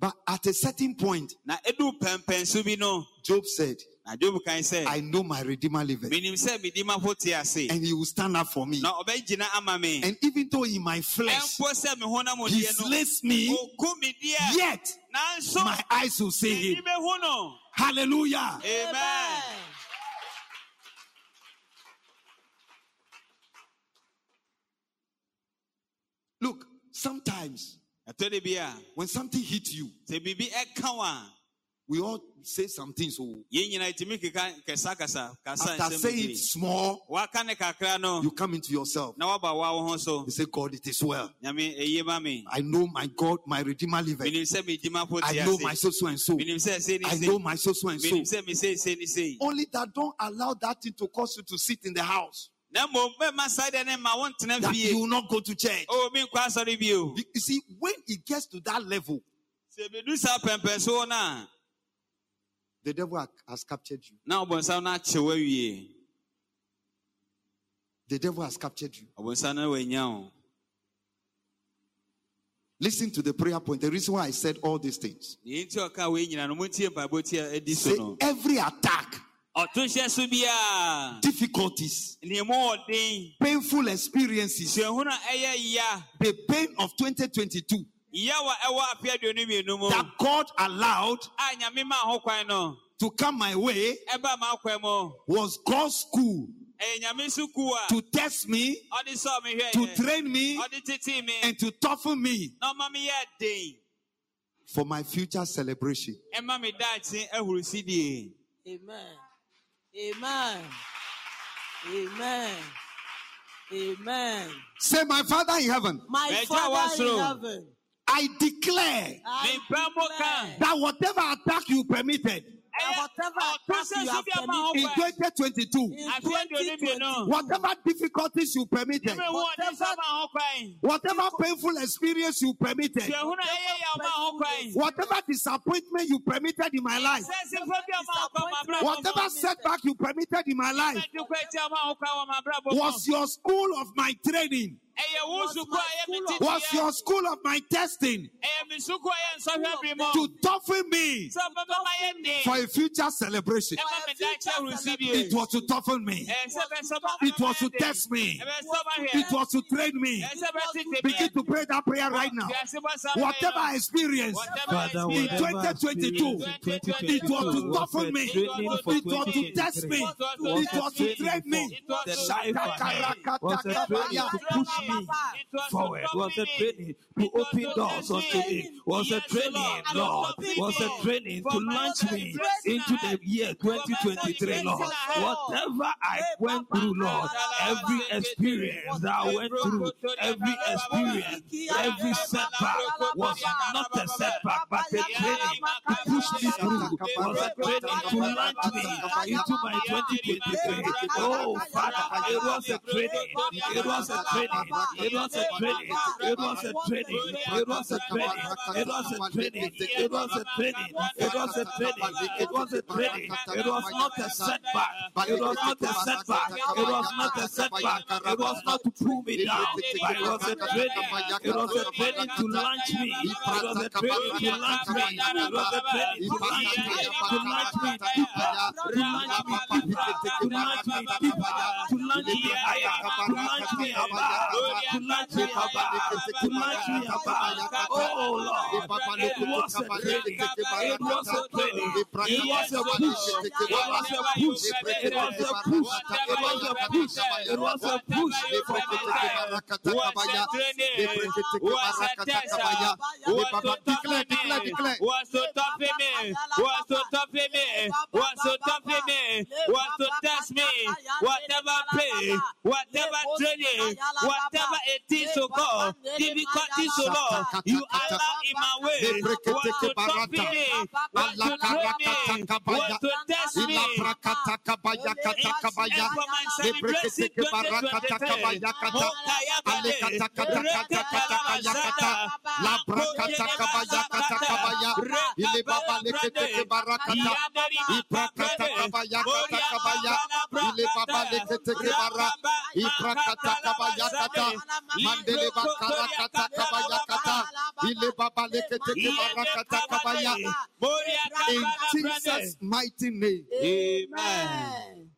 But at a certain point, Job said, I know my Redeemer liveth. And he will stand up for me. And even though in my flesh, he slays me, yet my eyes will see him. Hallelujah. Amen. Look, sometimes when something hits you, we all say something. So after saying it small, you come into yourself. You say, God, it is well. I know my God, my Redeemer liveth. I know my so so and so. I know my so so and so. Only that don't allow that thing to cause you to sit in the house. That you will not go to church. Oh, You see, when it gets to that level, the devil has captured you. Now, the devil has captured you. Listen to the prayer point. The reason why I said all these things. Say every attack difficulties, painful experiences, the pain of 2022 that God allowed to come my way was God's school. To test me, to train me, and to toughen me for my future celebration. Amen. Amen. Amen. Amen. Say, My Father in heaven, My Father in heaven. I declare I Mempɛ mo ka. declare that whatever attack you permitted in 2022, in 2022, whatever difficulties you permitted, whatever, whatever painful experience you permitted, whatever disappointment you permitted in my life, whatever setback you permitted in my life, was your school of my training was your school of my testing? To toughen me. For a future celebration. It was to toughen me. It was to test me. It was to train me. Begin to pray that prayer right now. Whatever I in 2022, it was to toughen me. It was to test me. It was to train me the life was a training to push me forward, was a training to open doors unto me, was a training, Lord, was a training to launch me into the year 2023, Lord. Whatever I went through, Lord, every experience that I went through, every experience, every setback was not a setback, but a training to push me through, was a training to launch me into my 2023. Oh, Father, it was a training, it was a training, it was a training, it was a training, it was a training, it was a training, it was a training, it was a training, it was a training, it was not a setback, it was not a setback, it was not a setback, it was not to pull me down, but it was a training, it was a training to launch me, it was a training to launch me, it was a training Oh Lord, it was a training. It was a training. It was a push. It was a push. It was a push. It was a push. It was a push. for. Was to top me, was to top me, was to top me, was to test. me, whatever pain, whatever training, whatever it is to go, difficulties to Lord, you allow in my way, was to top me, was to train me, was to test me, and for my celebration 2023, La brakata kabaya kata kabaya. Ile baba lekete barakata. Iprakata kabaya kata oh, kabaya. Ile baba lekete bara. Iprakata kabaya kata. Mandele bakara kata kabaya kata. Ile baba lekete barakata kabaya. In Jesus' mighty name. Amen.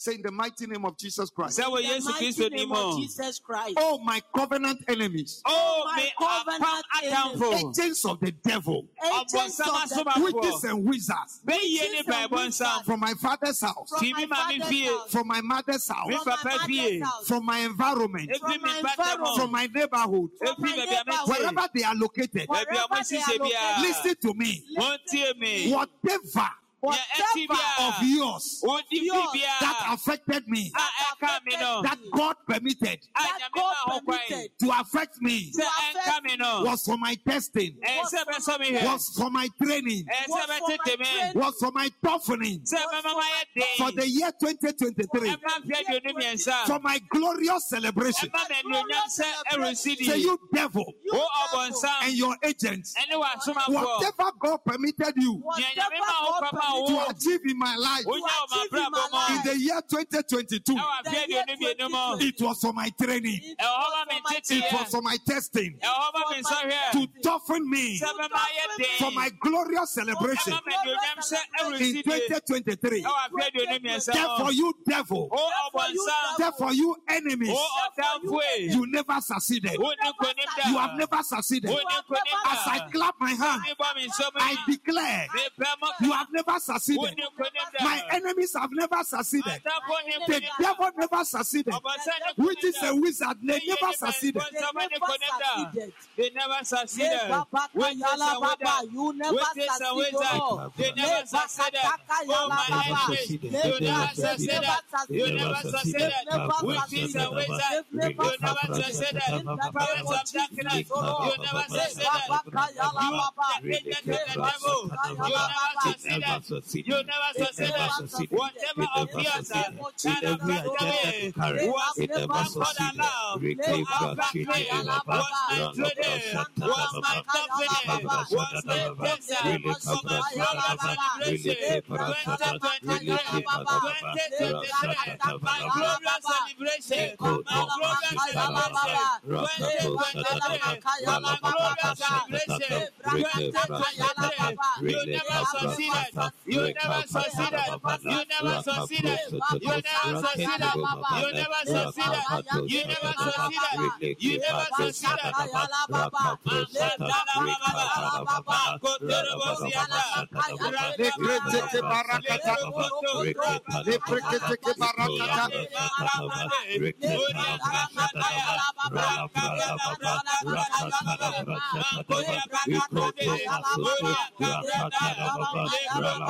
Say in the mighty name of Jesus Christ. Sɛ wɔ In the Yesu mighty Kristo name of. Jesus Christ. Oh, my covenant enemies, Oh, oh my covenant apam atamfo. agents of the devil, Agents of the witches and wizards, Bɛyie ne baebɔ nsam. from my father's house, from my father's house, from my mother's house, from my mother's house, from my environment, From my environment. from my neighborhood, from my neighborhood, wherever they are located. Wherever they are biara. Listen to me. Montie me. Whatever Nea ɛti whatever of yours. Odi fi yours. Biara. that affected me, that God permitted. That God ho kwan. permitted to affect me, Sɛ ɛnka mi no. was for my testing, bɛsɔ was for my training, was for my training. was for my toughening. Sɛ bɛma ma yɛ den. for the year 2023, Ɛma mfe aduonu mmiɛnsa. for my glorious celebration. Ɛma ma anuonyam sɛ ɛresi di. Say, you devil. And your agents, Ɛne wɔ asomafoɔ. whatever God permitted you. Whatever nyame ma wo God papa to achieve in my life Wonya wɔ ma achieve in brabɔ my mu. life. in the year 2022, Ɛwɔ mfe aduonu mmienu mu. it was for my training, It was for my tete. it was for my testing, Ɛwɔ hɔ ma me nsɔhwɛ. to toughen me Sɛ bɛma yɛ den. for my glorious celebration Ɛma ma anuonyam sɛ in 2023. Ɛwɔ mfe aduonu mmiɛnsa Therefore, you devil, Wo ɔbɔnsam. therefore, you enemies, you never succeeded. Wo ne nkonim da. You have never succeeded. Wo ne nkonim da. As I clap my hand, Me bɔ me nsɔm I mu. declare Me pɛ mo ka. you have never Wo succeeded. ne nkonim da. My enemies have never succeeded. Atamfoɔ ne The devil never succeeded. Ɔbɔnsam ne nkonim Witches da. and wizards, they never succeeded. They never succeeded. They never succeeded. Hey, Baba, Witches Kayala, and Baba, wizards. you never Witches and succeed, wizards. Lord. They never succeeded. Oh, my enemies. You never never succeeded. succeeded. You never never succeeded. succeeded. Witches and wizards. You never never succeeded. In the name Powers of of darkness. Jesus, oh Lord. You never succeeded. You Baba. the agent of the devil. You never Baba. Succeeded. You never It succeeded. never succeeded. Whatever It of never yours succeeded. that In every have got agenda away to carry, was it never was not succeeded. allowed. Reke Was brashide my baba, was my rala training, brashata was my baba, company, baba was my shata baba, tester, rele was my kabrashata glorious baba, rele celebration. kebrashata, rele 2023, kebaba, 2023, rashata my baba, glorious celebration, Eko my glorious shata baba, celebration. rakato shata baba, 2023, rala my baba glorious shata celebration. baba, reke brashata baba, 2023, you never succeeded. You never succeeded. You never succeeded. You never succeeded. rakete baba, You never succeeded. rakato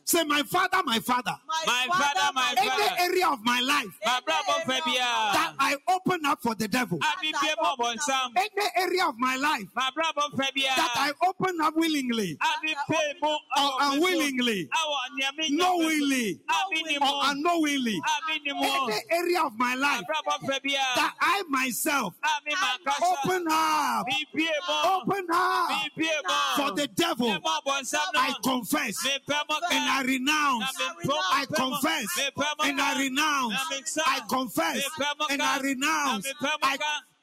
Say, my father, my father. My, my father, my father. Any area of my life that I open up for the devil. Any area of my life that I open up willingly. Or unwillingly, knowingly. Or unknowingly. Any area of my life that I myself open up, open up for the devil. I confess and I I renounce, I confess, and I renounce, I confess, and I renounce, I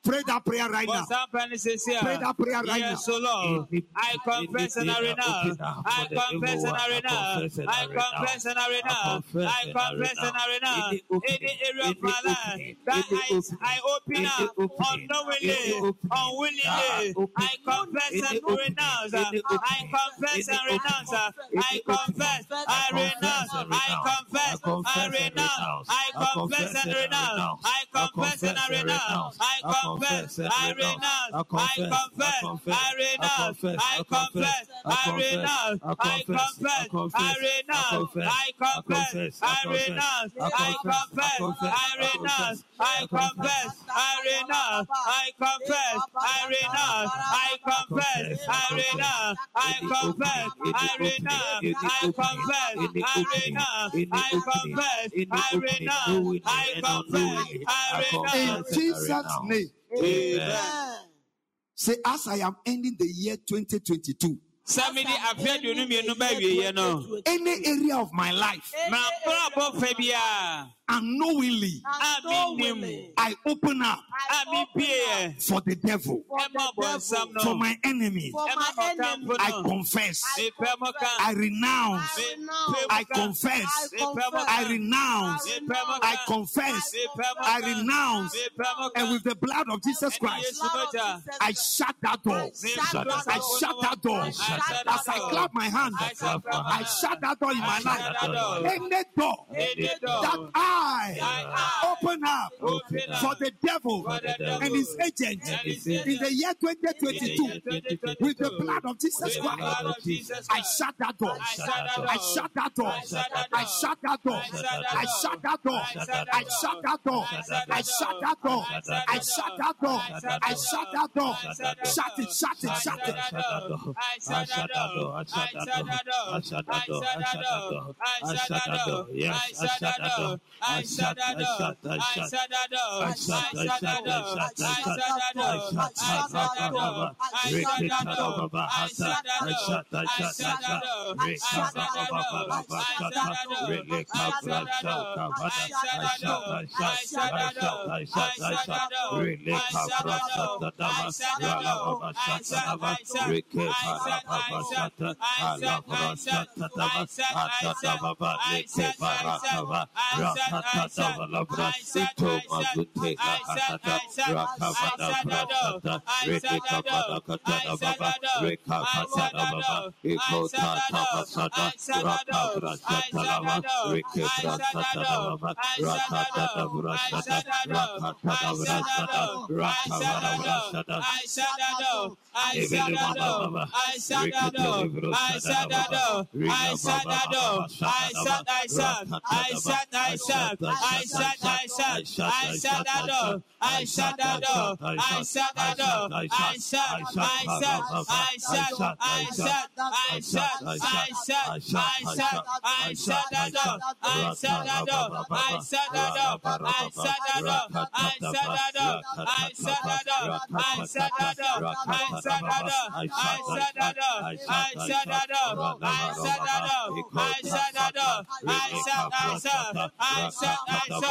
Pray that prayer right now. Pray that prayer right yes, now. So Lord, I confess and I renounce. I confess and I renounce. I confess and I renounce. I confess and I renounce. the area of my life that I, I open up unknowingly, unwillingly, I confess and renounce. I confess and renounce. I confess. I renounce. I confess. I renounce. I confess and renounce. I confess and I renounce. I confess confess, I renounce, I confess, I confess, I confess, I renounce. I confess, I renounce, I confess, I renounce, I confess, I renounce, I confess, I renounce, I confess, I renounce, I confess, I renounce, I confess, I renounce, I confess, I renounce, I confess, I renounce, I confess, I renounce, I confess, I renounce. In Jesus' name. Say, as I am ending the year 2022. Samedi afia di. Any area of my life unknowingly, unknowingly. I open up I open up for the devil, for, the devil, for my enemy. I, confess. I renounce, I confess, I renounce, I confess, I renounce, and with the blood of Jesus Christ, I shut that door. I shut that door. As I clap my hands, I shut that door. in my life. Any door. that I eye, open up, for the devil, and his agent in the year 2022 with the blood of Jesus Christ. I shut that door. I shut that door. I shut that door. I shut that door. I shut that door. I shut that door. I shut that door. I shut that door. Shut it. Shut it. Shut it. I shut that door. I shut that door. I shut that door. I shut that door. I shut that door. I shut that door. I shut I shut I shut I shut I shut I shut I shut I rakata vala brasito mazute rakata rakavada brasata rekika vala katana baba. Reka katana baba. Ikota tapasata raka brasata lava reke brasata baba. Rakata brasata rakata brasata rakavada brasata Isadado, Isadado, Isadado, Isadado, Isadado, Isadado, Isadado, Isadado, said, I said, I said, I said, I said, I shut the door. I shut the door. I shut. I shut. I shut. I shut. I shut. I shut. I shut. I shut the door. I shut the door. I shut the door. I shut the door. I shut the door. I shut the door. I shut the door. I shut the door. I shut the door. I shut the door. I shut the door. I shut the door. I shut. I shut. I shut. I shut.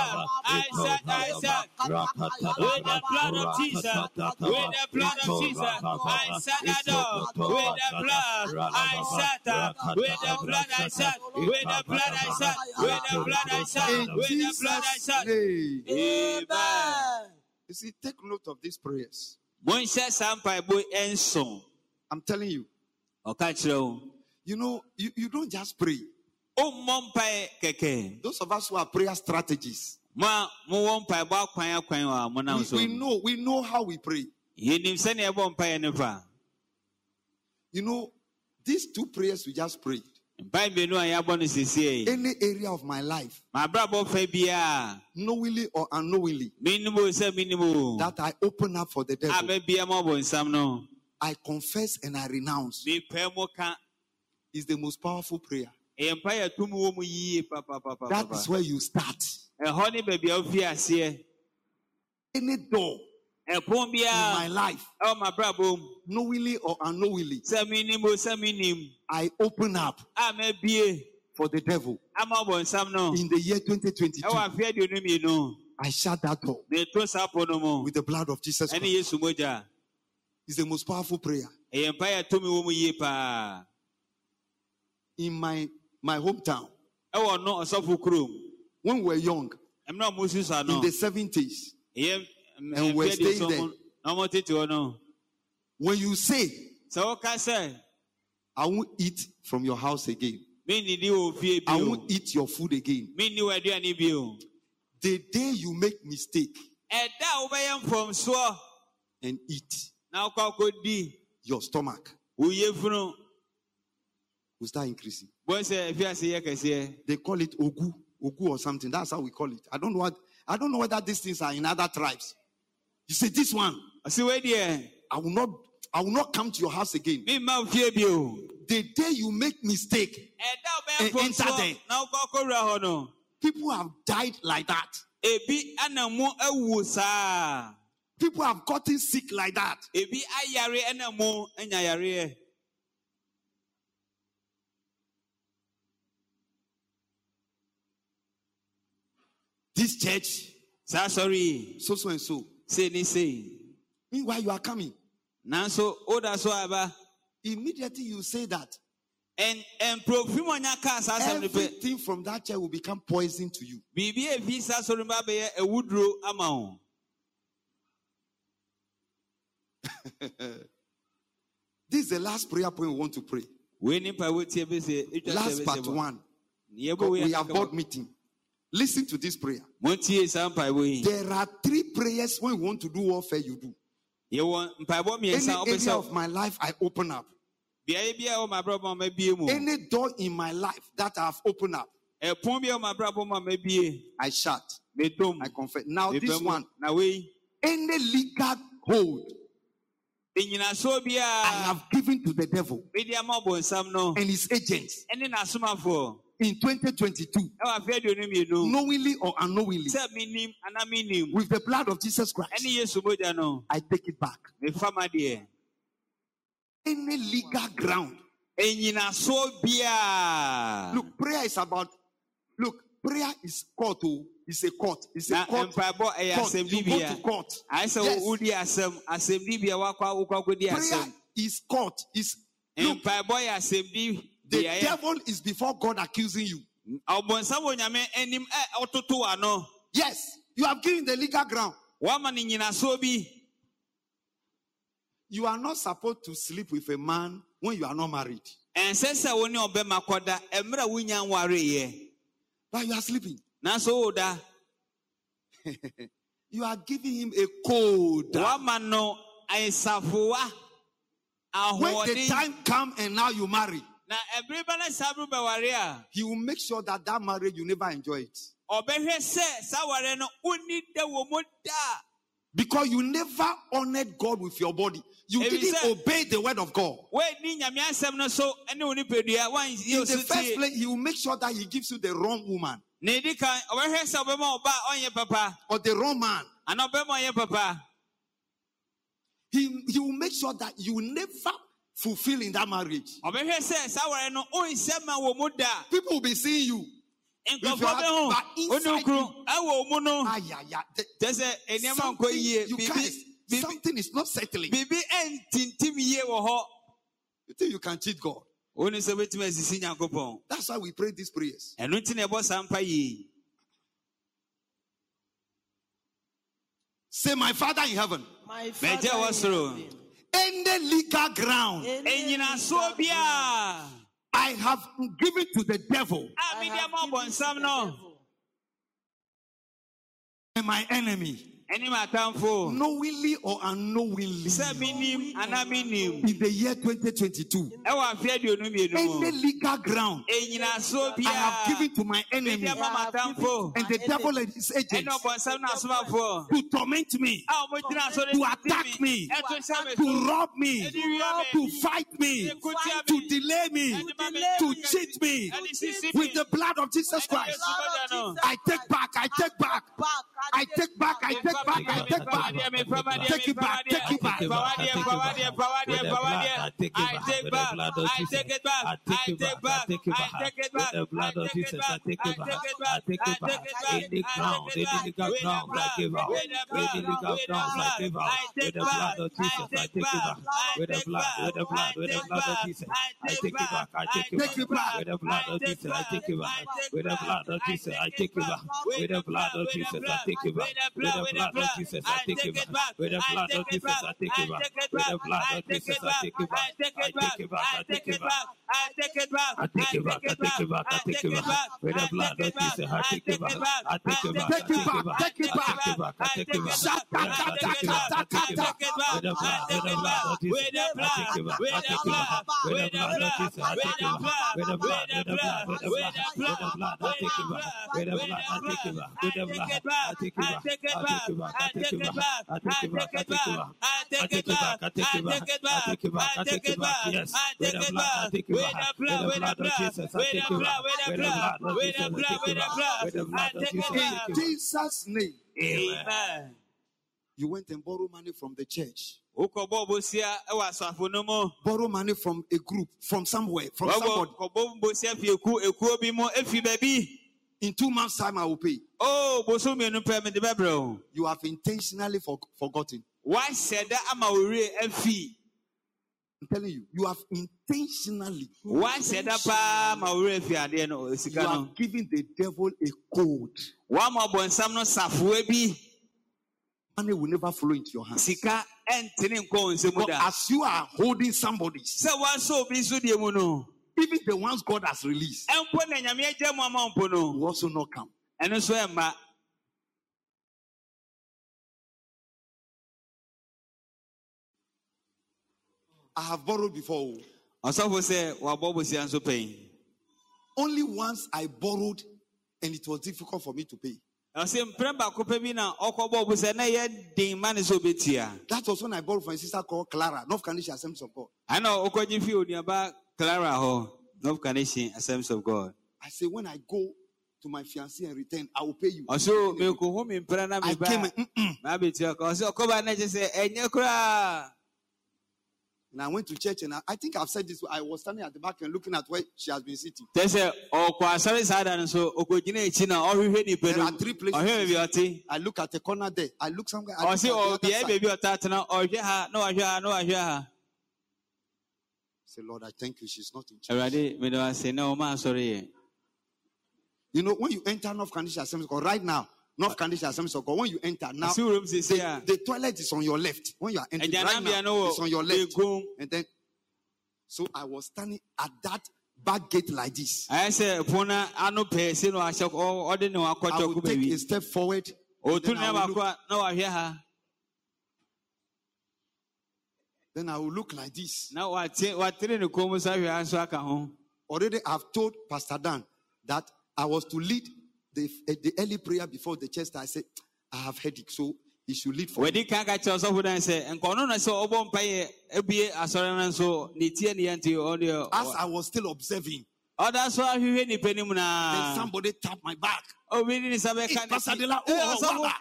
I shut. I shut. With the blood of Jesus, with the blood of Jesus, I shut the door. With the blood, I shut. With the blood, I shut. With the blood, I shut. With the blood, I shut. With the blood, I Jesus' Amen. You see, take note of these prayers. Monhyɛ saa mpaebɔ nson. I'm telling you. You know, you, you don't just pray. Those of us who are prayer strategists. We, we know we know how we pray. You know, these two prayers we just prayed. Any area of my life, knowingly or unknowingly, that I open up for the devil, I confess and I renounce is the most powerful prayer ɛyɛ mpae a tumi wɔ mu yie That is where you start. ɛhɔ ne baabi a wofi aseɛ. Any door in my life, ɛwɔ mabrabɔ mu. knowingly or unknowingly, sɛ menim o sɛ menim I open up for the devil. ama ɔbɔnsam no. In the year 2022, ɛwɔ afe aduonu mmienu. I shut that door meto saa po no mu. with the blood of Jesus Christ. It's the most powerful prayer. ɛyɛ mpae a tumi wɔ mu yie paa. In my, my hometown, ɛwɔ no ɔsɔfo kurom when we were young, ɛmena ɔmo susa no in the 70s, ɛyɛ And we're staying there. na ɔmo tete hɔ no. when you say, sɛ woka sɛ I won't eat from your house again, mennidi wɔ fie I won't eat your food again, menni w'aduane bio. The day you make mistake ɛda a wobɛyɛ mfomsoɔ and eat, na wokɔ akɔdi your stomach will start increasing. bɔ sɛ afiase yɛ They call it ogu, ogu or something. That's how we call it. I don't know what. I don't know whether these things are in other tribes. You say this one, ɔse where deɛ I will not. I will not come to your house again. fie The day you make mistake, ɛda a Eh, eh enter there. na wokɔ akɔwura hɔ no people have died like that. ebi ana mu awu saa People have gotten sick like that. ebi ayare ɛna mu anya yareɛ This church, sɔre yi so so and so. Say, ne sei Meanwhile, you are coming. nanso woda so aba Immediately you say that And and ɔnya kaa saa asɛm no everything from that church will become poison to you. biribi a efi saa sɔre no ba bɛyɛ ama wo This is the last prayer point we want to pray. wei ne mpa wotie bɛsɛ ɛtwa Last part one. We have board meeting. Listen to this prayer. montie saa mpaebɔ yi There are three prayers when you want to do warfare, you do. Any area of my life, I open up. beaeɛ bi a ɛwɔ mabrabɔ ma mabie mu Any door in my life that I've opened up, ɛpon bi a ɛwɔ mabrabɔ ma mabie I shut. I confess. Now, this one, any legal hold I have given to the devil mede ama ɔbɔnsam no and his agents in 2022, ɛwɔ afe aduonu mmienu knowingly or unknowingly, sɛ menim anaa menim with the blood of Jesus Christ, ɛne yesu mogya no I take it back. mefa ma deɛ Any legal ground. Look, prayer is about, look, prayer is court. Oh, it's a court. It's a court. mpaebɔ ɛyɛ. You go to court. sɛ Yes. wodi asɛm asɛmdibea wakɔ wokɔ akɔdi Prayer is court. Is mpaebɔ yɛ the asɛmdibea devil is before God accusing you. ɔbɔnsam wɔ nyame anim ɛ ɔtoto ano. Yes, you have given the legal ground. wama no nyinasoɔ bi. You are not supposed to sleep with a man when you are not married, ɛnsɛ sɛ wo ne ɔbɛma kɔda ɛmmerɛ a wonya nwareyɛ but you are sleeping. You are giving him a code. wama When the time comes and now you marry, na ɛbere ba no saa bere bɛware a he will make sure that that marriage you never enjoy it. Ɔbɛhwɛ sɛ saa ware no wonni da wɔ mu da. Because you never honored God with your body. You If didn't said- obey the word of God. woanni nyame asɛm no so ne wo nipadua In the first place, he will make sure that he gives you the wrong woman. Na ɛdi kan ɔbɛhwɛ sɛ ɔbɛma ɔba a ɔnyɛ papa. Or the wrong man. anaa ɔbɛma ɔnyɛ papa. He, he will make sure that you never fulfill in that marriage. ɔbɛhwɛ sɛ saa ware no ɔnsɛ ma wɔ mu da People will be seeing you. nkurɔfoɔ your bɛho husband, but ɔne inside kuro ɛwɔ mu no Ah, yeah, yeah. The- kyɛ nkɔ something, yie you biribi guys, biribi something is not settling. biribi ɛntintim yie wɔ hɔ You think you can cheat God? wone sɛ wobɛtumi asisi nyankopɔn That's why we pray these prayers. ɛno nti na ɛbɔ saa mpa Say, My Father in heaven, My Father in heaven, any legal ground ɛnyinasoɔ biaa I have given to the devil. A I mede have given to the devil. And my enemy, ɛne m'atamfo knowingly or unknowingly, sɛ menim anaa menim in the year 2022, ɛwɔ afe aduonu mmienu any mu legal ground ɛnyinasoɔ I have given to my enemy. mede ama m'atamfo and the devil and his ɛne agents ɔbɔnsɛm no asomafoɔ to torment me, a ɔmogyina so to attack me, ɛto hyɛ me to rob me, ɛde wia to fight me, ɛde kutia to me delay me, ɛde me to cheat me with the blood of Jesus Christ. I take back, I take back, I take back, I take back, I take back. Take it back, take it back. I take back, I take it back, I take it back, I take it back, I take it back, the blood of Jesus, I take it back, I take it back, any ground, any legal ground, I give out, any legal ground, I give out, with the blood of Jesus, I take it back, with the blood, with the blood, with the blood of Jesus, I take it back, I take it Take it back, back. with the blood of Jesus, I take it back, with the blood of Jesus, I take it back, with the blood of Jesus, I take it back, with the blood of Jesus, I take it back, with the blood of Jesus, I take it back, with the blood of Jesus, I take it back, I take it back, I take it back. I take it back. I take it back, I take it back, I take it back. With the blood of Jesus, I take it back. I take it back, Take it back, take it back. I take it back, I take it back. Shut up, I take it back, I take it back. With the blood, with the blood of Jesus, I take it back, I take it back. With the blood of Jesus, I take it back. With the blood, with the blood, with the blood, with the blood, I take it back. With the blood, I take it back. With the blood, I take it back. I take it back, take it back. I take it back, I take it back. I take it back, I take it back. I take it back, I take it back. Yes, with the blood, I take it back. With the blood of Jesus, I take it back. With the blood of Jesus, I take it back. With the blood I In take it back. Jesus' name, Amen. you went and borrowed money from the church, wokɔbɔ bosia ɛwɔ asafo no mu borrow money from a group, from somewhere, from somebody. Wɔbɔ kɔbɔ bosia fi eku ekuo bi mu efi baabi In two months' time, I will pay. Oh, boso mmienu pɛ mi de bɛbrɛ o You have intentionally for, forgotten. da ama owie afi I'm telling you, you have intentionally wahyɛ da paa ama owie afi adeɛ no you have given the devil a code. wama ɔbɔnsam no safoa bi Money will never flow into your hands. sika ɛntene nkɔ wɔn nsam But as you are holding somebody, sɛ wansɔ obi nso deɛ mu no even the ones God has released, ɛmpo na nyame agya mu ama mpo no will also not come. ɛno nso ɛmma I have borrowed before. ɔsɔfo sɛ wabɔ bosia nso pɛn Only once I borrowed and it was difficult for me to pay. ɔsɛ mpere baako pɛ bi na ɔkɔbɔ bosia na ɛyɛ den ma ne sɛ obetua That was when I borrowed from a sister called Clara, North Canadian Assemblies of God. Ɛna ɔkɔgye fi onuaba clara hɔ north canadian assemblies of god I say, when I go to my fiancé and return, I will pay you. ɔsɛ mekohu me mpere na I came and, mm-mm. maabetua ka ɔsɛ ɔkɔba no kyɛ sɛ ɛnyɛ koraa and I went to church and I, I think I've said this. I was standing at the back and looking at where she has been sitting. kyɛ sɛ ɔkɔ asɔre saa da no so ɔkɔgyina akyi na ɔhwehwɛ nipa There are three places. ɔhwɛ baabi ɔte I look at the corner there. I look somewhere. I look ɔse at the other ɔbiaɛ side. baabi ɔta tena ɔhwɛ ha na ha na wahwɛ ha say, Lord, I thank you. She's not in church. awurade mede wase na ɔma asɔre yɛ You know, when you enter North Assemblies of God, right now, North Assemblies of God, when you enter now, the, the toilet is on your left. When you are entering right now, no it's on your left. And then, so I was standing at that back gate like this. ayɛ sɛ ɛpono no ano pɛɛ se na wahyɛ ɔ- ɔde ne I will take a step forward. and ɔtu Then I, baako look, a na wahwɛ ha then I will look like this. na wate watere ne kɔn mu so ahwɛ ha nso aka ho Already, I've told Pastor Dan that I was to lead the, eh, the early prayer before the church. I said, I have headache, so he should lead for me. wadi ka ka kyerɛ ɔsɔfo dan sɛ nkɔno na sɛ ɔbɔ mpayɛ abie asɔre no nso ne tie ne yɛ nti ɔde As I was still observing, ɔda so ahwehwɛ nipa then somebody tapped my back. obi ne ne nsa Hey, Pastor ne De La- Eh, oh, ɔsɔfo waba. waba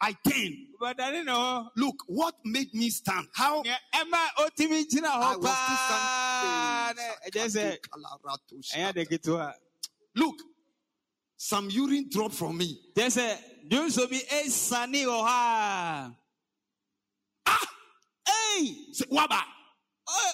I turned. badane ne hɔ Look, what made me stand? How Nea ɛma ɔtumi gyina I was still standing. ne ɛgyɛ sɛ ɛyɛ de Look, some urine dropped from me. gyɛ sɛ dunso bi esane wɔ hɔ a ah! Hey, say, Waba. Ɔ- oh!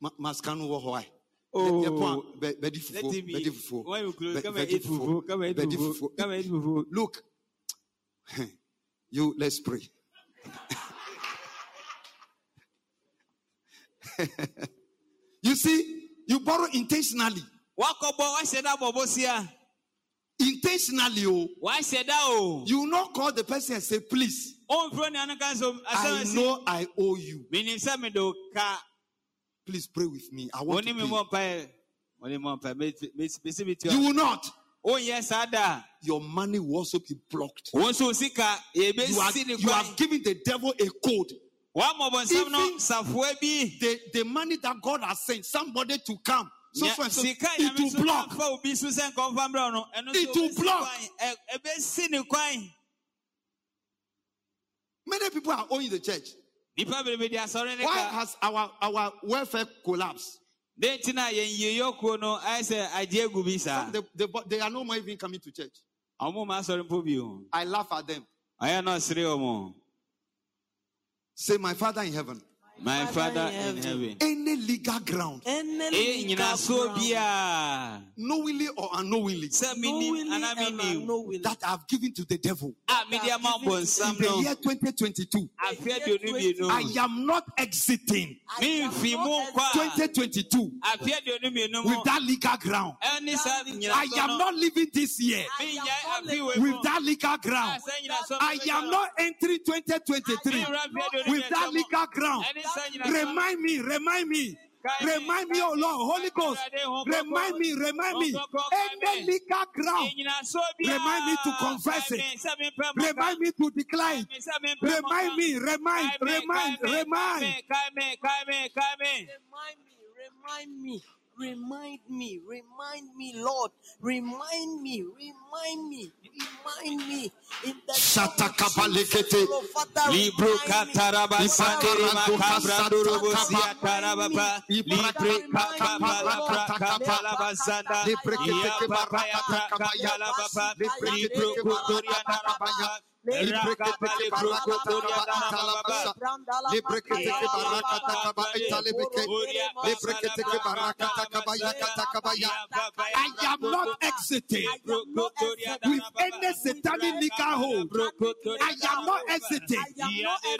Ma- Maskanu wo hoai. Oh. Let fufuo, him be. bedi fufuo, When you close, be- come and bedi eat fufu. Come and eat bedi fufu. Come and eat fufu. Look, you let's pray. you see, you borrow intentionally. wakɔbɔ wahyɛ da bɔ bosia intentionally, oh, wahyɛ da o oh? you not call the person and say, please, ɔmfrɛ nea no ka sɛ I know I owe you. Please pray with me. I want to me pay. mmɔ mpaeɛ ɔne mmɔ mpaeɛ Mɛti- mɛsi mɛsi You will not. wonyɛ saa da a Your money will also be blocked. wo nso wo sika You, are, you have given the devil a code. woama ɔbɔnsam no Even- The, the money that God has sent somebody to come. So, Nya- so, and so sika it will block. nafa obi so sɛ nkɔmfa mbrɛ wo no ɛno It will block. kwan. Ɛ- ɛbɛsi ne kwan Many people are owing the church. Nipa bebrebe de asɔre ne Why has our, our welfare collapsed? de nti na yɛnyie yɔkuo no ayɛ sɛ agye agu bi saa They, they, they are no more even coming to church. ɔmo ma asɔre mpo bio I laugh at them. ɔyɛ na ɔsere ɔmo Say, My Father in heaven, my Father father in in heaven. any legal ground, Any ɛyɛ legal ground, bia. Knowingly or unknowingly, sɛ knowingly menim anaa and menim unknowingly, that I've given to the devil. A mede ama in the year 2022, afe aduonu mmienu I am not exiting. Memfi mu nkɔ 2022 afe aduonu mmienu mu with that legal ground. I am not leaving this year. Menyɛ afe wei mu with that legal ground. a sɛ nyinasoɔ no I am not entering 2023 with that legal ground. Ɛne saa nyinasoɔ no Remind me, remind me. Remind me, oh Lord, Holy Ghost. Remind me, remind me. Any legal ground. Remind me to confess it. Remind me to decline. Remind me, remind, remind, remind. Remind me, Remind me, remind me, remind me, Lord. Remind me, remind me, remind me. In the Shatakabalekete. Father, Libro remind me. kataraba sandere makabra dorobo sia tarababa libre kapala prakapala bazanda ya papa ya prakapala baba libro kotoria narababa rakapale bro kotoria narababa Lebreketeke barakata italebeke. Lebreketeke barakata kaba yakata ya. I am not exiting. With any satanic legal hold. I am not exiting.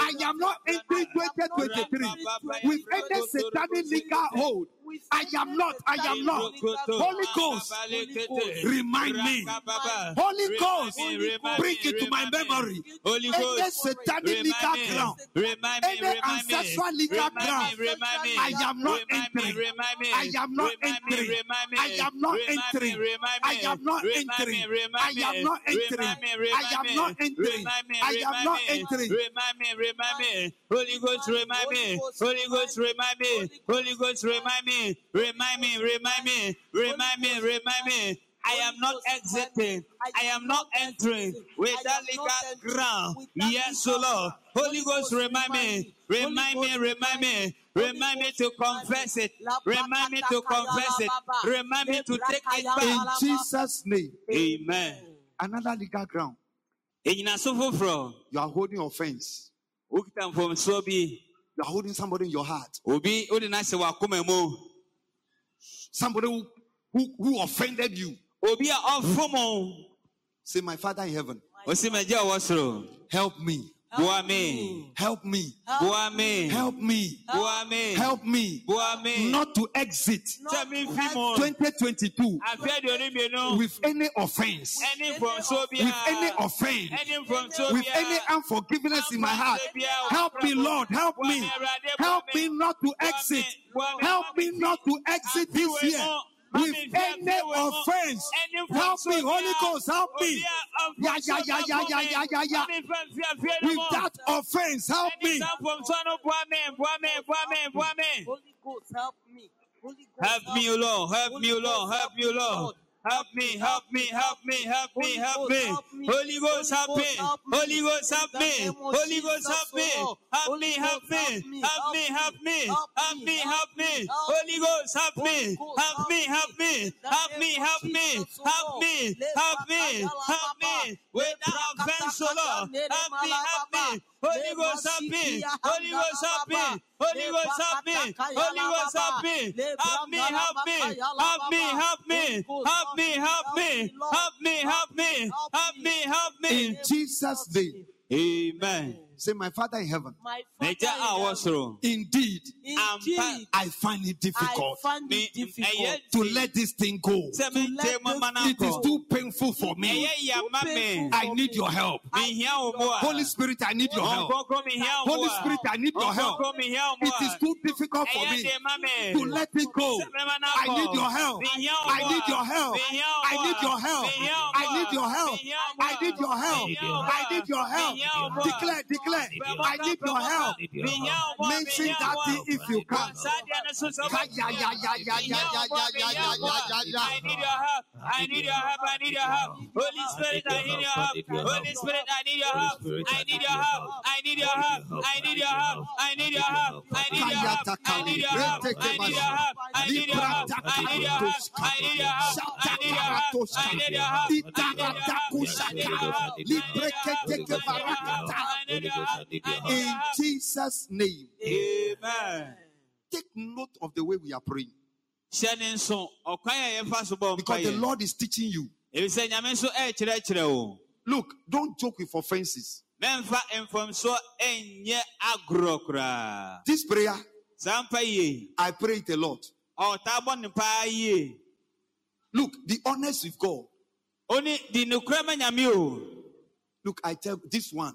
I am not entering 2023 with any satanic legal hold. I am not. I am not. Holy Ghost, remind me. Holy Ghost, bring it to my memory. Holy Ghost, satanic legal remind me, ground. remind me, Any remind me, ancestral legal remind ground. me, remind me, I am not entering. I am not entering. I am not entering. I am not entering. I am not entering. I am not entering. I am not entering. Remind me, remind me, Holy Ghost, remind me, Holy Ghost, remind me, Holy Ghost, remind me, remind me, remind me, remind me, remind me. I am not exiting. I am not entering with that legal ground. Yes, O Lord. Holy Ghost, remind me. Remind me, remind me. Remind me to confess it. Remind me to confess it. Remind me to take it In. Jesus' name. Amen. Another legal ground. Enyinaso foforɔ, You are holding offense. wokita mfomsoɔ bi, You are holding somebody in your heart. obi wode no ahyɛ w'akoma mu. Somebody who, who, who offended you. Obi a hmm? ɔfom wo, Say, My Father in heaven, ɔsi m'agya a ɔwɔ soro. help me. Boa me. Help me. Boa me. Help me. Boa me. Help me. BoAmen. Not to exit Sɛ memfi mu. 2022 Afe aduonu with any offense, with any offense, with any unforgiveness in my heart. Help me, Lord. Help me. Help me not to exit. Help me not to exit this year with any offense. Help me, Holy Ghost. Help me. Yeah, yeah, yeah, yeah, yeah, yeah, yeah, yeah. With that offense, help me. Holy Ghost, help me. Holy Ghost, Help me, O Lord. Help me, O Lord. Help me, O Lord. Help me, help me, help me, help me, help me. Holy Ghost, help me. Holy Ghost, help me. Holy Ghost, help me. Help me, help me. Help me, help me. Help me, help me. Holy Ghost, help me. Help me, help me. Help me, help me. Help me, help me. Help me. Without offense, Lord. Help me, help me. Holy Ghost, help me. Holy Ghost, help me. Holy Ghost, help me. Holy Ghost, help me. Help me, help me. Help me, help me. Help me, help me. Help me, help me. Help me, help In. Jesus' name. Amen. Say, My Father in heaven. My Father in heaven. Indeed, Indeed I find it difficult, find it difficult to let this thing go. This it go. is too painful for me. I need your help. Holy Spirit, I need your help. Holy Spirit, I need your help. It is too difficult for me to let it go. I need your help. I need your help. I need your help. I need your help. I need your help. I need your help. Declare, declare declare. I need your help. Mehia wo mu a. Mention Mehia that thing if you can. Saa deɛ no so sɛ Ka- ya, ya, ya, ya, ya, ya, ya, ya, ya, ya, ya, ya. I need your help. I need your help. I need your help. Holy Spirit, I need your help. Holy Spirit, I need your help. I need your help. I need your help. I need your help. I need your help. I need your help. I need your help. I need your help. I need your help. I need your help. I need your help. I need your help. I need your help. In Jesus' name. Amen. Take note of the way we are praying. Because the Lord is teaching you. Look, don't joke with offenses. This prayer, I pray it a lot. Look, the honest with God. Look, I tell this one.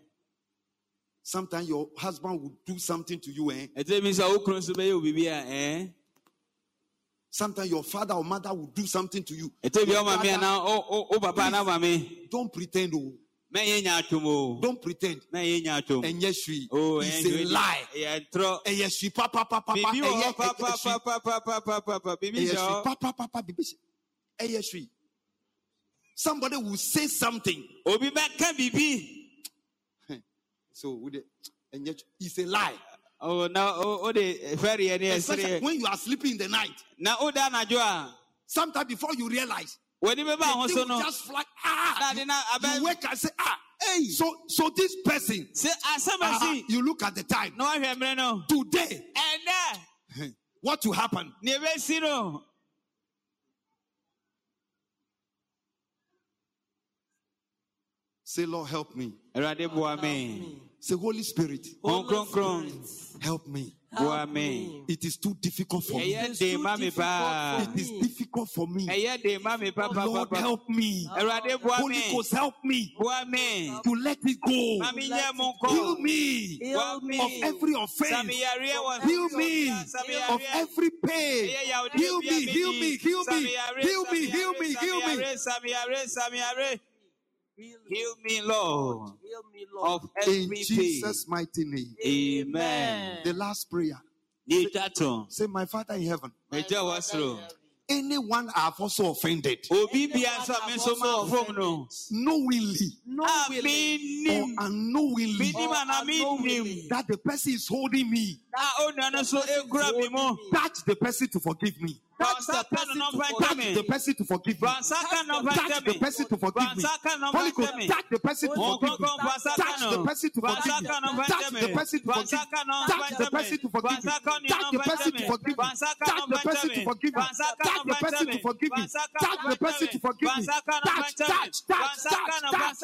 Sometimes your husband will do something to you, eh? Sometimes your father or mother will do something to you. Don't pretend. Don't pretend. And yes, she oh, lie. And yes, she papa papa papa. Papa papa papa papa. Papa papa Somebody will say something. Obi back can be. So and yet it's a lie. Oh now oh, oh the eh, very Especially eh. when you are sleeping in the night. Now oh that Sometimes before you realize. When you just fly ah you, you wake and say ah Hey. So, so this person. Uh, you look at the time. No, Today. And uh, what will happen? Never see no. Say, Lord, help me. Say, Holy Spirit, Holy Spirit help me. Help me. It is too difficult for me. It is, it is difficult for me. Lord, help me. Holy Ghost, help me. To let me go. Heal me. Of every offense. Heal me. of every pain. Heal me, heal me, heal me, heal me, heal me, heal me. Heal me, Lord, Heal me, Lord. of everything. In Jesus' mighty name. Amen. The last prayer. Say, say, my Father in heaven. My Father anyone I've also offended. No Knowingly. no unknowingly. Unknowingly. That the person is holding me. Touch the person to forgive me. Touch the person to forgive Touch tẹ́ the mi. person to forgive me. Bànsá kanu náà fẹ́ Touch the person to forgive me. Bànsá kanu náà Holy fẹ́ Ghost, touch the person to forgive me. Touch the person to forgive me. Touch the person to forgive me. Touch the person to forgive me. Touch the person to forgive me. Touch the person to forgive me. Touch the person to forgive me. Touch the person to forgive me. Touch, fẹ́ tẹ́ mi. touch, touch, touch, touch.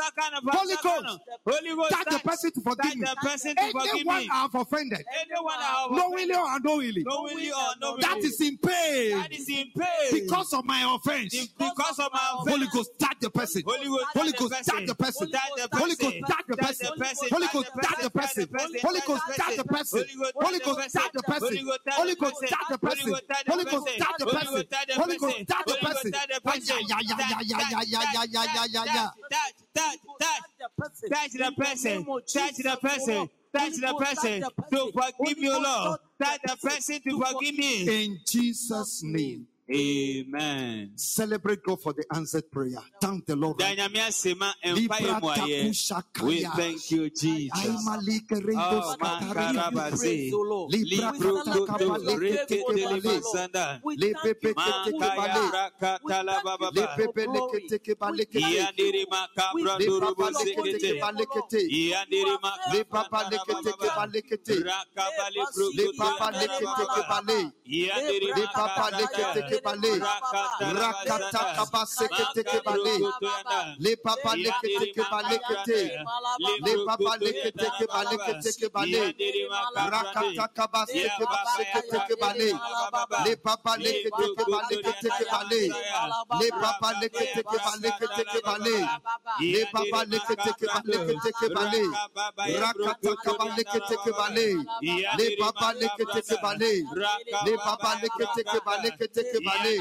Holy bànsá Ghost. Holy Ghost, touch the person to forgive me. the person to Anyone. I have offended, Anyone I have knowingly or unknowingly, knowingly or unknowingly, that is in pain that is in pain because of my offense. because of my offense. Holy Ghost, touch the person. Holy Ghost, Holy touch Ghost, the touch the person. Holy Ghost, touch the person. Holy Ghost, touch the person. person. Holy Ghost, touch the person. Holy Ghost, touch the person. Holy Ghost, touch the person. Holy Ghost, touch the person. Holy Ghost, touch the person. Yeah, yeah, yeah, yeah, yeah, yeah, yeah, yeah, yeah, yeah, yeah. Touch, touch, touch. Touch the person. Touch the person. Touch the person to forgive you, Lord. That's the person to forgive me. In Jesus' name. Amen. Celebrate God for the answered prayer. Thank the Lord. Danyame ase ma mpae mu ayɛ. We thank you, Jesus. Oh, makarabase. Praise the Lord. Libra Libro kata godo kete kebale. telebasanda. We Le kete kete kete. Papa le kete sekete. kebale kete. Le papa makabra le kete kebale kete. Rakabale Le papa le kete kebale. Iyandiri Le papa le kete kebale. Rakata kabase kete kebale. Le papa le kete kebale kete. Le papa le kete kebale kete kebale. Rakata kabase kebase kete kebale. Le kete kebale kete. Le papa le kete kebale kete kebale. Le papa le kete kebale kete kebale. Kabale.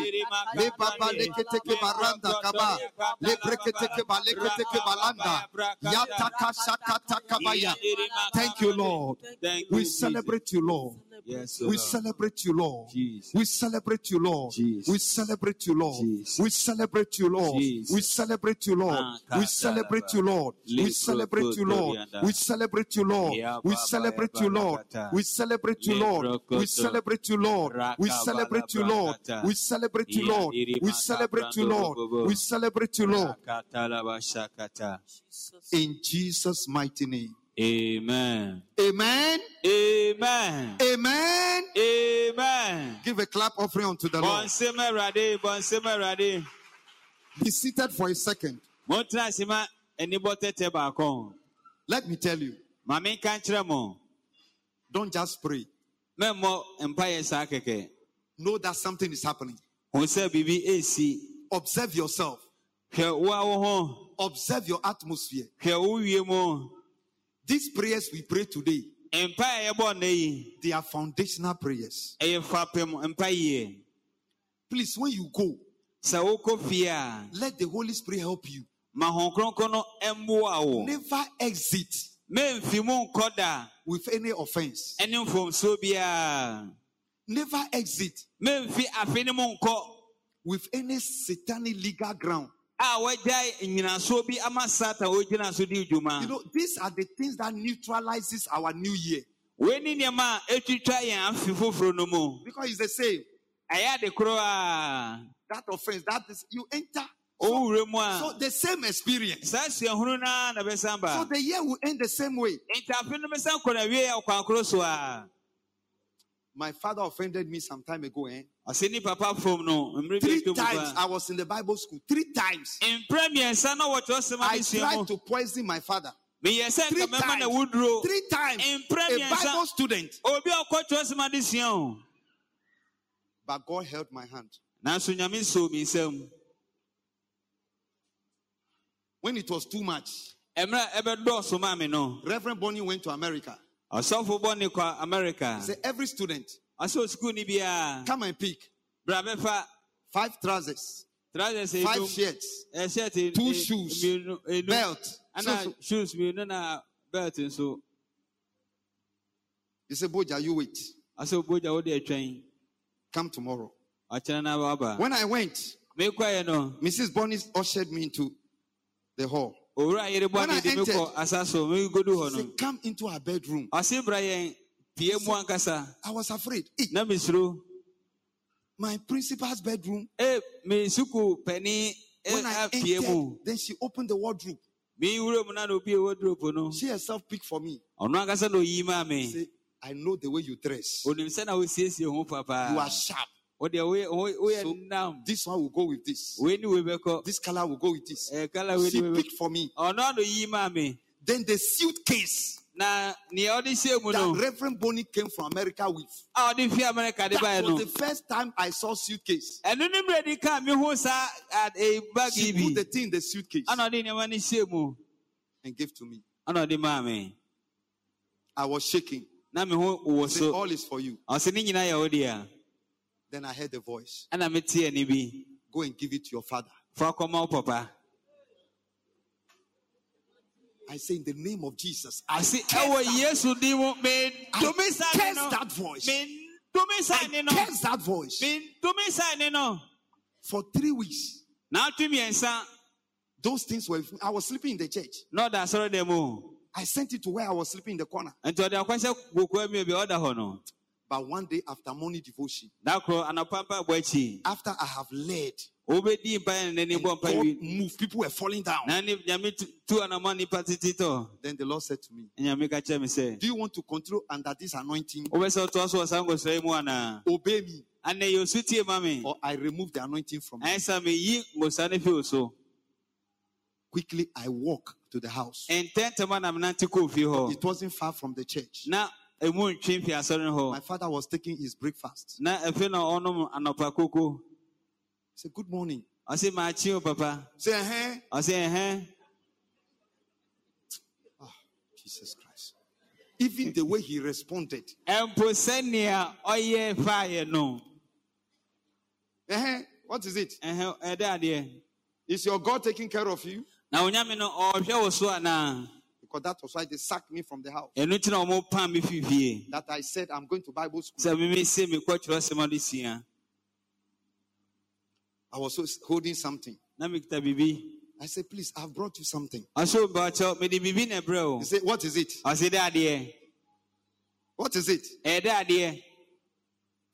Le papa le kete kebale. Le papa le kete kebale kete kebale. Le papa le kete kebaranda kaba. Le brekete kebale kete kebalanda. Yataka shakata kabaya. Thank you, Lord. We celebrate you, Lord. Yes, We celebrate you, Lord. Jesus. We celebrate you, Lord. Jesus. We celebrate you, Lord. Jesus. We celebrate you, Lord. We celebrate you, Lord. Ah, We celebrate you, Lord. We celebrate you, Lord. We celebrate you, Lord. We celebrate you, Lord. We celebrate you, Lord. We celebrate you, Lord. We celebrate you, Lord. We celebrate you, Lord. We celebrate you, Lord. We celebrate you, Lord. In Jesus' mighty name. Amen. Amen. Amen. Amen. Amen. Give a clap offering unto the Lord. Bonsema rade, bonsema rade. Be seated for a second. Montana sima eni botete baako. Let me tell you, Mami ka nkyerɛ don't just pray. Mɛmmɔ mpaeɛ saa kɛkɛ. Know that something is happening. Hu sɛ biribi esi. Observe yourself. Hwɛ wo a wo ho. Observe your atmosphere. Hwɛ wo wie mu. These prayers we pray today, Mpaeɛ yɛbɔ nnɛ yi. they are foundational prayers. Ɛyɛ fapem mpaeɛ. Please, when you go, Sɛ wokɔ fie a, let the Holy Spirit help you. ma Honhom Kronkron no mmoa wo. Never exit Memfi mu nkɔ da. with any offense. ɛne mfomsoɔ biara. Never exit Memfi afe no mu nkɔ with any satanic legal ground. A wɔagyae nnyinasoɔ bi ama satan wɔgyina so di dwuma. You know, these are the things that neutralizes our new year. Wei ne nneɛma a ɛtwitwa yɛn afe foforɔ no mu. Because it's the same. Ɛyɛ ade korɔ a That offense, that is you enter. mu So the same experience. saa suahunu no ara na bɛsan So the year will end the same way. Nti afe no bɛsan kɔ na wie ɔkwan korɔ so a. My father offended me some time ago. Eh? Ɔsɛ ni papa fam no mmere bi Three times. I was in the Bible school. Three times Mpere mmiɛnsa na wɔtɔ sɛm I tried to poison my father. Three nka mɛma na times. Three times. A Bible student. Obi a ɔkɔtɔ sɛm adesua o. But God held my hand. Nanso nyame soo mi nsam. When it was too much, Mmerɛ a ɛbɛdɔɔso maa me no. Reverend Bonnie went to America. Ɔsɔfo bɔ ne kɔ America. He said, Every student, Ɔsɛ osukuu ni biara. come and pick five trousers, trousers five shirts, eh, two shoes, belt. Ah, so, so, shoes belt nso. he said, Boja, you wait. Ɔsɛ obogya wo de atwɛn. Come tomorrow. When I went, Mrs. Bonnie ushered me into the hall. When I ne de me kɔ entered, asa so. Me godu hɔ She said, Come into our bedroom. Ɔse bra yɛn pie mu ankasa. I was afraid. Eh, Na mesuro. my principal's bedroom. Eh, e me suku pani e eh, When I eh, pie mu. then she opened the wardrobe. Me wura mu na na obi wardrobe no. She herself picked for me. Ɔno ankasa na oyi me. Say, I know the way you dress. Onim sɛ na wosiesie ho papa. You are sharp. So. This one will go with this. Wei ni wei bɛkɔ. This color will go with this. Wei She ni wei picked bɛkɔ. for me. Ɔno ano yi maa me. Then the suitcase Na nea ɔde hyɛ mu that. Reverend Bonnie came from America with. A ɔde fi America de That was the first time I saw suitcase. Ɛno ne mmerɛ di kan mi ho saa a- ee bag She put the thing in the suitcase Ana ɔde nneɛma no hyɛ mu. and gave to me. Ana ɔde maa me. I was shaking. Na me ho wɔ Say, so. all is for you. Ɔsɛ ne nyinaa yɛ wo deɛ. Then I heard the voice. Ɛna me tie ne bi. Go and give it to your father. Fa kɔma wo papa. I say, in the name of Jesus, I say, curse that, Yesu din mu me I curse no. that voice. Me tumi I ni that voice mi tumi sa ni no for three weeks. mmiɛnsa Those things were. I was sleeping in the church. ɔda asɔre dɛm mu I sent it to where I was sleeping in the corner. Nti ɔde akwanhyɛ gokoa mi bi ɔda hɔ no But one day after morning devotion, da koro anɔpampa bɔ akyi after I have led, wobɛdi mpa yɛ n'ani and God moved, people were falling down. na ne nyame tu- tu anamɔ nipa titi tɔ Then the Lord said to me, nyame ka kyerɛ me sɛ Do you want to control under this anointing? wobɛsɛ ɔtoa so wɔ saa nkɔsɔre yi mu anaa Obey me, anɛ yɛ osu tie ma me or I remove the anointing from you. ɛn sa meyi ngosa no fi wo so Quickly, I walk to the house. ntɛntɛm a na menante kɔɔ fie hɔ It wasn't far from the church. Na emu ntwe mfi asɔre no My father was taking his breakfast. na afei na ɔnom anɔpa koko He said, Good morning. ɔse maakye o papa Say, hey, ɔse ɛhɛn Jesus Christ. Even the way he responded, ɛmpo sɛnea ɔyɛ faeɛ no eh, eh, what is it? Eh, eh, ɛhɛn ɛdɛ adeɛ Is your God taking care of you? na onyame no ɔhwɛ wo so anaa Because that was why they sacked me from the house. ɛno nti na ɔmo pam me fi That I said, I'm going to Bible school. sɛ meme se mekɔ kyerɛsɛm ade I was holding something. I said, Please, I've brought you something. ɔso bakyɛw mede biribi na He said, What is it? dɛ adeɛ What is it?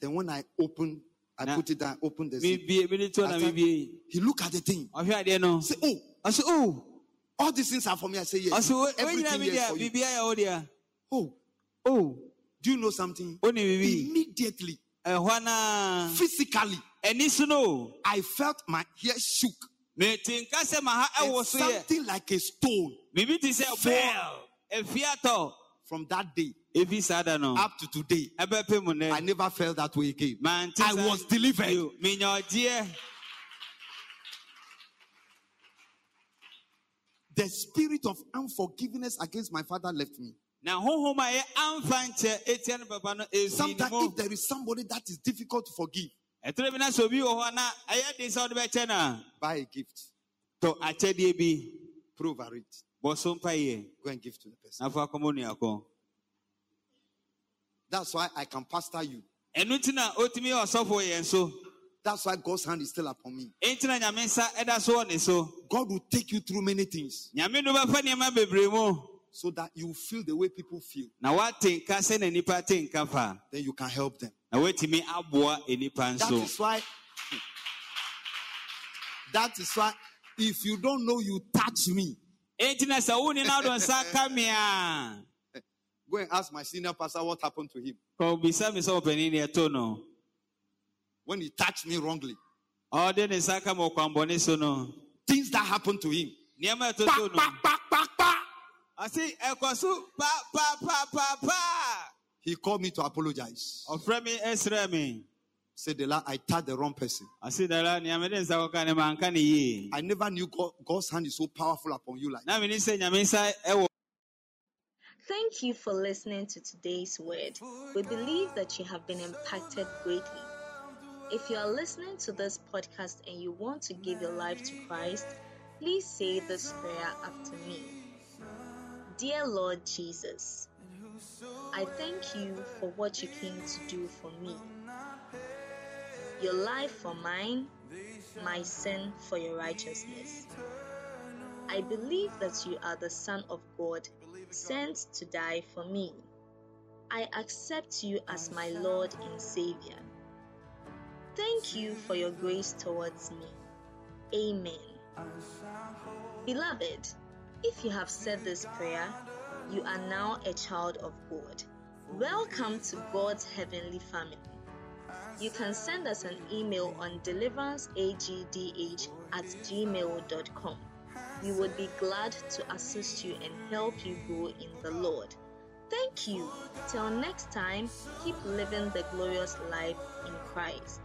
Then when I opened, I Na- put it down, opened the zip. mebie mede to na After- mebie He looked at the thing. ɔhwɛ adeɛ no Say, Oh, ɔse o all these things are for me. I say, Yes. wogyina Everything me here is deɛ for you. biribia yɛ wo deɛ Oh, do you know something? Immediately, naa physically, no I felt my hair shook. mete nka sɛ ma ha ɛwɔ And something like a stone biribi te sɛ Fell. from that day ɛfi saa da no up to today. I never felt that way again. I was delivered. The spirit of unforgiveness against my father left me. na honhom a yɛ amfa nkyɛ etia no papa no ɛfii ne Sometimes, if there is somebody that is difficult to forgive, ɛtore bi na sɛ obi wɔ hɔ na ɛyɛ de sɛ wode bɛkyɛ a buy a gift, tɔ akyɛdeɛ bi. Pray over it, bɔ so mpayɛ go and give to the person. na fa kɔmɔ nuakɔ. That's why I can pastor you. Ɛno nti na ɔtumi yɛ ɔsɔfo wɔ yɛn so That's why God's hand is still upon me. ɛnti na nyame nsa ɛda so wɔ ne so God will take you through many things nyame no bɛfa nneɛma bebree mu so that you feel the way people feel. na woate nka sɛna nnipa te nka Then you can help them. na woatumi aboa nnipa That is why. That is why. If you don't know, you touch me. ɛnti na sɛ wonni na wodɔ nsa ka me a Go and ask my senior pastor what happened to him kɔbisa me sɛ ɔpani ne ɛto no when he touched me wrongly. ɔde ne nsa ka ma ɔkwanbɔne Things that happened to him. nneɛma ɛtoto Pa, pa, pa, pa, pa. ɔse ɛkɔ pa pa pa pa pa He called me to apologize. ɔfrɛ me ɛsrɛ me Said the Lord, I touched the wrong person. ɔse dara nea mede nsa kɔka ne manka ne yie I never knew God, God's hand is so powerful upon you like that. na mene sɛ nyame nsa ɛwɔ Thank you for listening to today's word. We believe that you have been impacted greatly. If you are listening to this podcast and you want to give your life to Christ, please say this prayer after me. Dear Lord Jesus, I thank you for what you came to do for me. Your life for mine, my sin for your righteousness. I believe that you are the Son of God, sent to die for me. I accept you as my Lord and Savior. Thank you for your grace towards me. Amen. Beloved, if you have said this prayer, you are now a child of God. Welcome to God's heavenly family. You can send us an email on deliveranceagdh at gmail.com. We would be glad to assist you and help you grow in the Lord. Thank you. Till next time, keep living the glorious life in Christ.